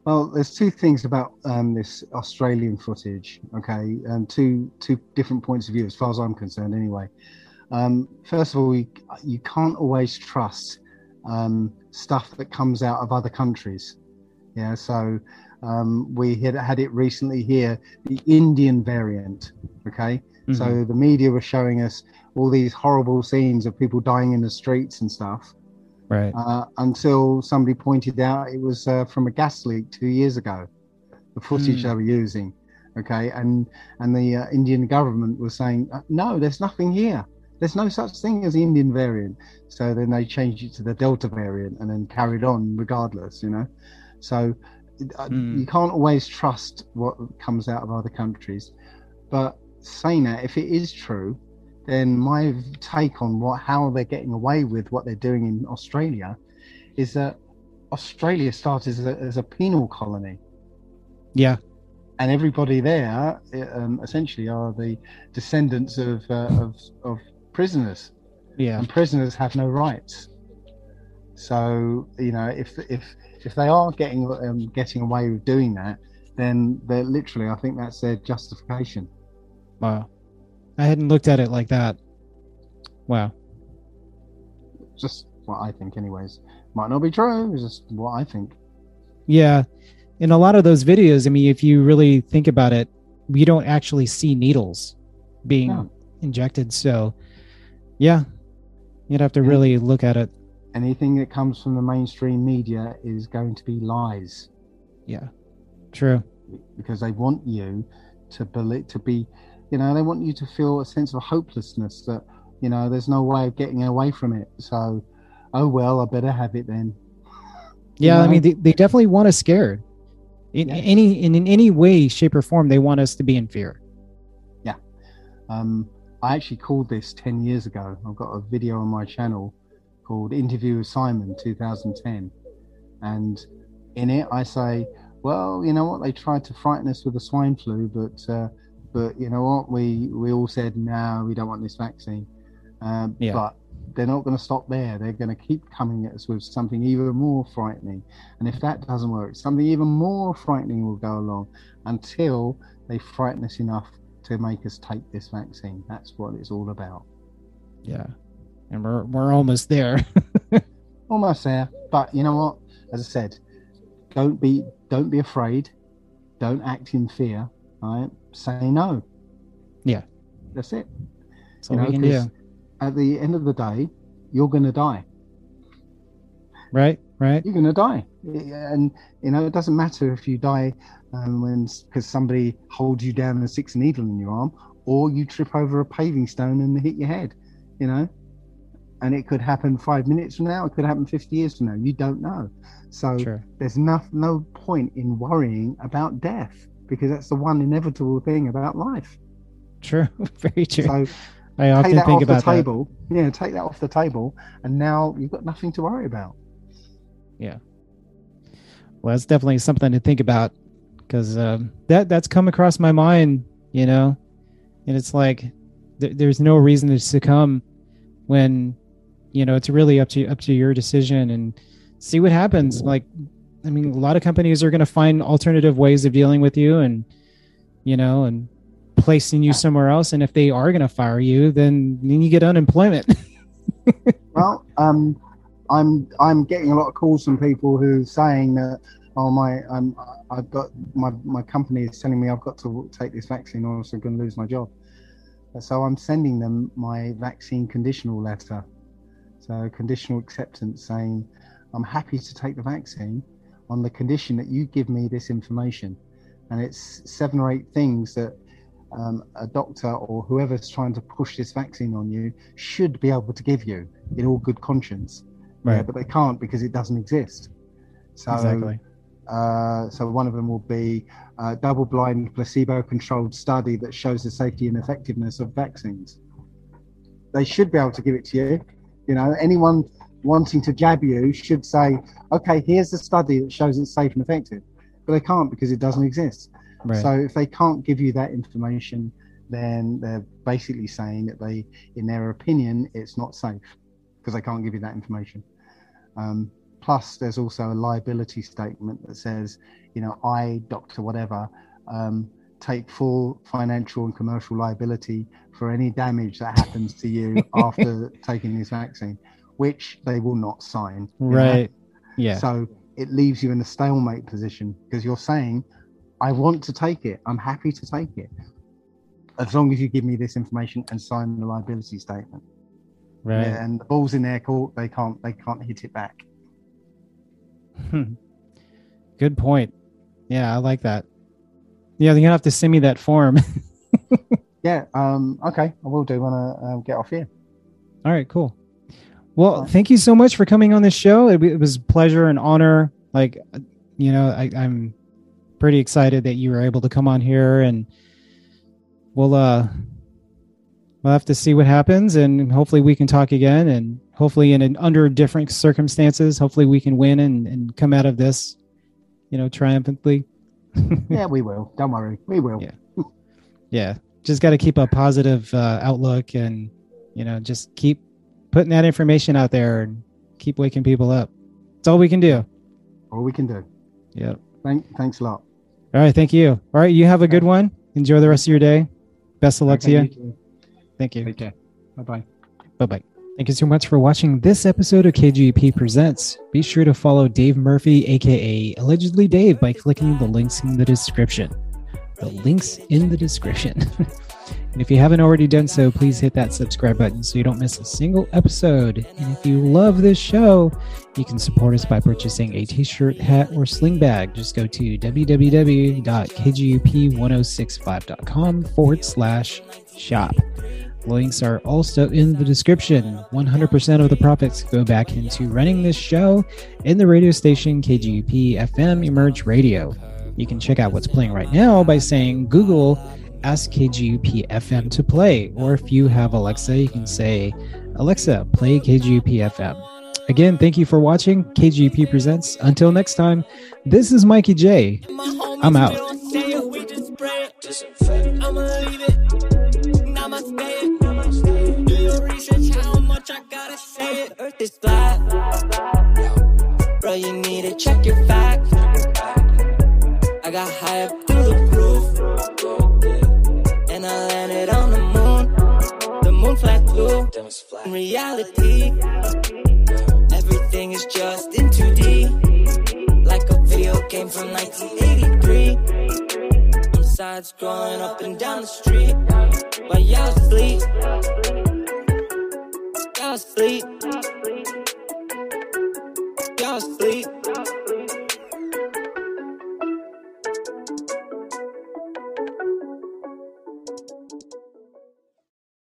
Well, there's two things about um, this Australian footage, okay, and two two different points of view, as far as I'm concerned, anyway. Um, first of all, you can't always trust um, stuff that comes out of other countries. Yeah, so um, we had had it recently here, the Indian variant. Okay, Mhm. so the media was showing us all these horrible scenes of people dying in the streets and stuff right. uh, until somebody pointed out it was uh, from a gas leak two years ago. The footage Hmm. they were using, okay, and and the uh, Indian government was saying uh, no, there's nothing here. There's no such thing as the Indian variant. So then they changed it to the Delta variant and then carried on regardless, you know. So Hmm. you can't always trust what comes out of other countries. But saying that, if it is true, then my take on what how they're getting away with what they're doing in Australia is that Australia started as a, as a penal colony, Yeah. and everybody there um, essentially are the descendants of, uh, of of prisoners, Yeah. and prisoners have no rights. So you know, if if if they are getting um, getting away with doing that, then they're literally, I think that's their justification. Wow. I hadn't looked at it like that. Wow. Just what I think, anyways. Might not be true. It's just what I think. Yeah. In a lot of those videos, I mean, if you really think about it, we don't actually see needles being No. injected. So, yeah, you'd have to really look at it. Anything that comes from the mainstream media is going to be lies Yeah. True. because they want you to believe to be, you know, they want you to feel a sense of hopelessness that you know there's no way of getting away from it. So, oh well, I better have it then. Yeah. I know? mean, they, they definitely want us scared. In Yeah. any in, in any way, shape, or form, they want us to be in fear. Yeah. Um, I actually called this 10 years ago. I've got a video on my channel called Interview with Simon 2010. And in it, I say, well, you know what? They tried to frighten us with the swine flu, but, uh, but you know what? We, we all said, no, we don't want this vaccine. Um, Yeah. But they're not going to stop there. They're going to keep coming at us with something even more frightening. And if that doesn't work, something even more frightening will go along until they frighten us enough to make us take this vaccine. That's what it's all about. Yeah. And we're we're almost there. Almost there, but you know what? As I said, don't be don't be afraid. Don't act in fear. Right? Say no. Yeah. That's it. That's You know, we can do. 'cause At the end of the day, you're going to die. Right. Right. You're going to die, and you know it doesn't matter if you die um, when because somebody holds you down and sticks a needle in your arm, or you trip over a paving stone and hit your head. You know, and it could happen five minutes from now. It could happen fifty years from now. You don't know. So Sure. there's no no point in worrying about death because that's the one inevitable thing about life. True. Very true. So I take that think off the about that. table. Yeah, take that off the table, and now you've got nothing to worry about. Well, that's definitely something to think about because um, that that's come across my mind, you know, and it's like th- there's no reason to succumb when you know it's really up to up to your decision and see what happens. Like, I mean, a lot of companies are going to find alternative ways of dealing with you, and you know, and placing you somewhere else. And if they are going to fire you, then then you get unemployment. Well, um, I'm I'm getting a lot of calls from people who are saying that oh my um I've got my my company is telling me I've got to take this vaccine or else I'm going to lose my job. So I'm sending them my vaccine conditional letter, so conditional acceptance saying I'm happy to take the vaccine on the condition that you give me this information, and it's seven or eight things that. Um, a doctor or whoever's trying to push this vaccine on you should be able to give you in all good conscience. Yeah, but they can't because it doesn't exist. So, exactly. uh, so one of them will be a double-blind, placebo-controlled study that shows the safety and effectiveness of vaccines. They should be able to give it to you. You know, anyone wanting to jab you should say, "Okay, here's the study that shows it's safe and effective," but they can't because it doesn't exist. Right. So if they can't give you that information, then they're basically saying that they, in their opinion, it's not safe because they can't give you that information. Um, plus there's also a liability statement that says, you know, I, doctor, whatever, um, take full financial and commercial liability for any damage that happens to you after taking this vaccine, which they will not sign. you know? Right. Yeah. So it leaves you in a stalemate position because you're saying, I want to take it. I'm happy to take it. As long as you give me this information and sign the liability statement. Right. And the ball's in their court. They can't they can't hit it back. Good point. Yeah, I like that. Yeah, you're gonna have to send me that form. Yeah, um, okay, I will do when I uh, get off here. All right, cool. Well, Fine. thank you so much for coming on this show. It, it was a pleasure and honor. Like, you know, I, I'm pretty excited that you were able to come on here, and we'll uh, we'll have to see what happens, and hopefully we can talk again, and hopefully in an, under different circumstances, hopefully we can win and, and come out of this, you know, triumphantly. Yeah, we will. Don't worry, we will. Yeah. yeah just got to keep a positive uh, outlook and you know just keep putting that information out there and keep waking people up it's all we can do All we can do. yep Thank, thanks a lot. all right thank you all right you have a good one enjoy the rest of your day best of luck Okay, to you. Thank you Take care. Bye bye. bye-bye thank you so much for watching this episode of kgp presents be sure to follow dave murphy aka allegedly dave by clicking the links in the description the links in the description. and if you haven't already done so, please hit that subscribe button so you don't miss a single episode. And if you love this show, you can support us by purchasing a t shirt, hat, or sling bag. Just go to www.kgup1065.com forward slash shop. Links are also in the description. 100% of the profits go back into running this show in the radio station KGUP FM Emerge Radio. You can check out what's playing right now by saying Google Ask KGUP FM to play. Or if you have Alexa, you can say, Alexa, play KGUP FM. Again, thank you for watching KGUP Presents. Until next time, this is Mikey J. I'm out. How much I gotta say it. Earth is flat. Bro, you need to check your facts. I got high up through the roof. And I landed on the moon. The moon flat too. In reality, everything is just in 2D. Like a video game from 1983. I'm side scrolling up and down the street. While y'all sleep. Y'all sleep. Y'all sleep.